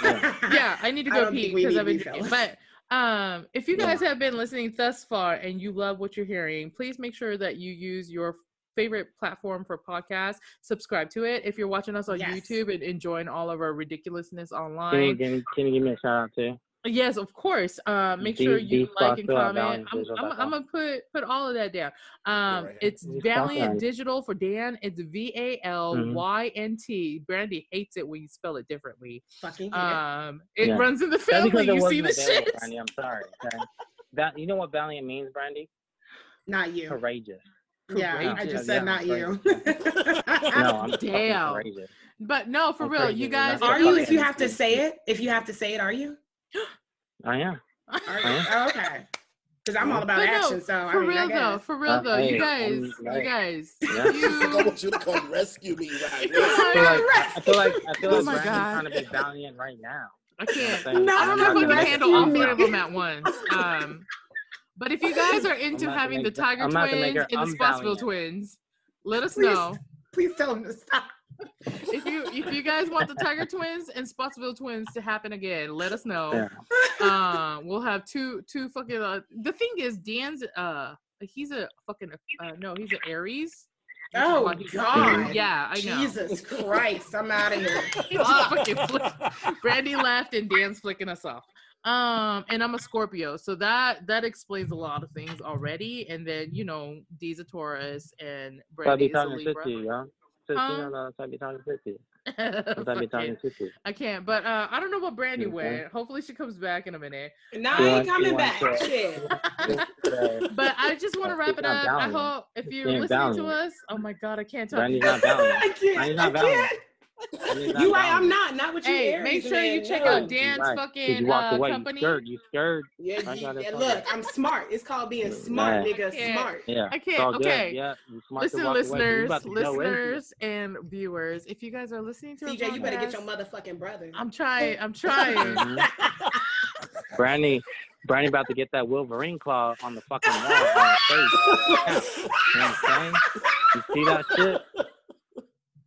Yeah. yeah, I need to go pee because I've been drinking. But um, if you guys yeah. have been listening thus far and you love what you're hearing, please make sure that you use your favorite platform for podcasts. Subscribe to it. If you're watching us on yes. YouTube and enjoying all of our ridiculousness online, can you, can you, can you give me a shout out too? Yes, of course. Uh, make sure you like and comment. I'm, I'm, I'm, gonna put put all of that down. Um, right. it's Valynt Digital for Dan. It's V A L Y N T. Brandy hates it when you spell it differently. Fucking um, it yeah. runs in the family. You see the shit. Brandy, I'm sorry. Okay? that you know what Valiant means, Brandy? Not you. Courageous. Yeah, I just said yeah, not you. no, I'm damn. But no, for I'm real, you guys. Are you? If you have to say it, if you have to say it, are you? I am. Are you? Oh, okay. Because I'm all about but action. No, so for I mean, real though, for real uh, though, hey, you guys, you guys, yeah. you... I want you to come rescue me right now. I feel like I feel like I feel oh like trying to be valiant right now. I can't. No, I don't know if I can handle all three of them at once. Um, but if you guys are into having the Tiger Twins and the Spotsville Twins, let us please, know. Please tell them to stop if you if you guys want the Tiger Twins and Spotsville Twins to happen again, let us know. Yeah. Uh, we'll have two two fucking. Uh, the thing is, Dan's uh he's a fucking uh, no, he's an Aries. Oh God! Yeah, I know. Jesus Christ! I'm out of here. Brandy left and Dan's flicking us off. Um, and I'm a Scorpio, so that that explains a lot of things already. And then you know, D's a Taurus and Brandy is a Libra. 50, yeah? Huh? I can't, but uh, I don't know what Brandy mm-hmm. went. Hopefully, she comes back in a minute. No, I ain't coming back. But I just want to wrap it up. I hope if you're listening to us, oh my god, I can't talk. Brandy's not valiant. I can't. Brandy's not valiant you right, I'm not. Not what you hey, Make sure you check out Dan's right. fucking you uh, away. company. You scared. You scared. Yeah, you, yeah look, I'm smart. It's called being smart, yeah. nigga. Smart. Yeah. I can't. Okay. Yeah. Listen, listeners, listeners, and viewers. If you guys are listening to CJ, you better get your motherfucking brother. I'm trying. I'm trying. mm-hmm. Brandy, Brandy about to get that Wolverine claw on the fucking wall on her face. you know what I'm saying? You see that shit?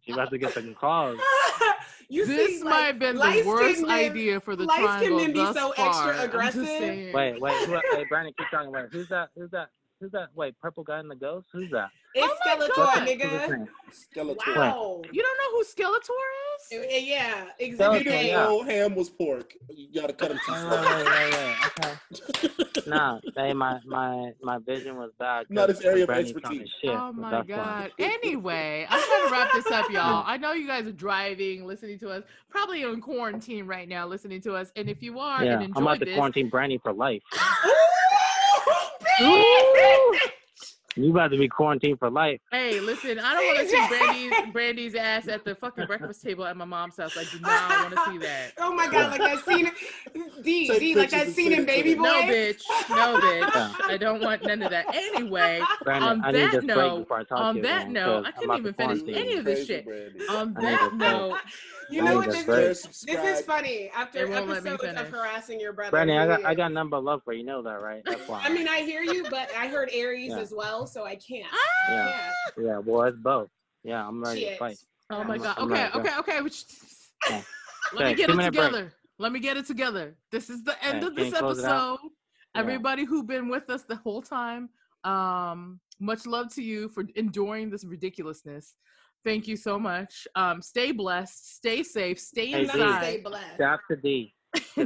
She about to get some calls. you this see, might like, have been the worst men, idea for the triangle men be so far. extra aggressive. Wait, wait, who, hey, Brandon, keep talking. Wait, who's that? Who's that? Who's that? Wait, purple guy in the ghost? Who's that? It's oh Skeletor, nigga. Skeletor. Wow. You don't know who Skeletor is? Yeah, exactly. You didn't ham was pork. You gotta cut him too small. Wait, wait, wait, Okay. nah, hey, my my my vision was bad. Not his area of expertise. Oh my god. anyway, I'm trying to wrap this up, y'all. I know you guys are driving, listening to us, probably in quarantine right now, listening to us. And if you are, yeah, and enjoy I'm about this, to quarantine Brandy for life. Ooh, you about to be quarantined for life. Hey, listen, I don't want to see Brandy's Brandy's ass at the fucking breakfast table at my mom's house. I do not want to see that. Oh my god, like I seen it. D, D, like I seen in Baby Boy. No, bitch. No, bitch. Yeah. I don't want none of that. Anyway, Brandon, on that note, on that note, I couldn't even finish any of this shit. On that note. You know what this is? This is funny. After episodes of harassing your brother. Brandon, I got I got number love for you. You know that, right? That's why. I mean, I hear you, but I heard Aries yeah. as well, so I can't. Ah! Yeah. Yeah. Well, it's both. Yeah, I'm ready Shit. to fight. Oh my god. I'm okay. Okay. Okay. Yeah. Let me get it together. Break. Let me get it together. This is the end of this episode. Everybody yeah. who's been with us the whole time, um, much love to you for enduring this ridiculousness. Thank you so much. Um, stay blessed, stay safe, stay hey, inside. Stay blessed. Dap to D.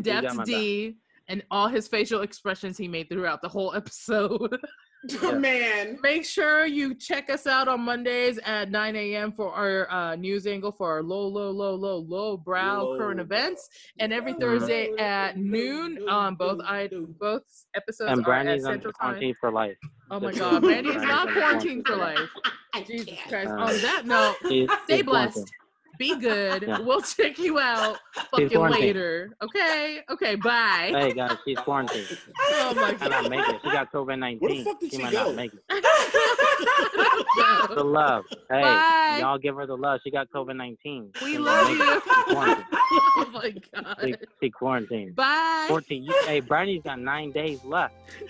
Dap to D and all his facial expressions he made throughout the whole episode. Yeah. Man. Make sure you check us out on Mondays at 9 a.m. for our uh, news angle for our low, low, low, low, low brow low. current events, and every Thursday at noon. Um, both I both episodes and Brandy's are at Central Quarantine for life. Oh my God, Brandy's not quarantined for life. Jesus Christ. Uh, on that note, stay blessed. Be good. Yeah. We'll check you out fucking later. Okay. Okay. Bye. Hey guys, she's quarantined. Oh my god. Cannot make it. She got COVID nineteen. Where the fuck did she, she might go? not make it. the love. Hey, Bye. y'all give her the love. She got COVID nineteen. We she love you. oh my god. She, she quarantined. Bye. Fourteen. You, hey, Brandy's got nine days left. No!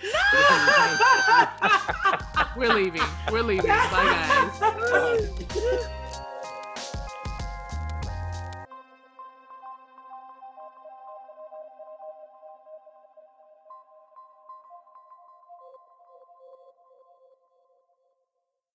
We're leaving. We're leaving. Bye guys.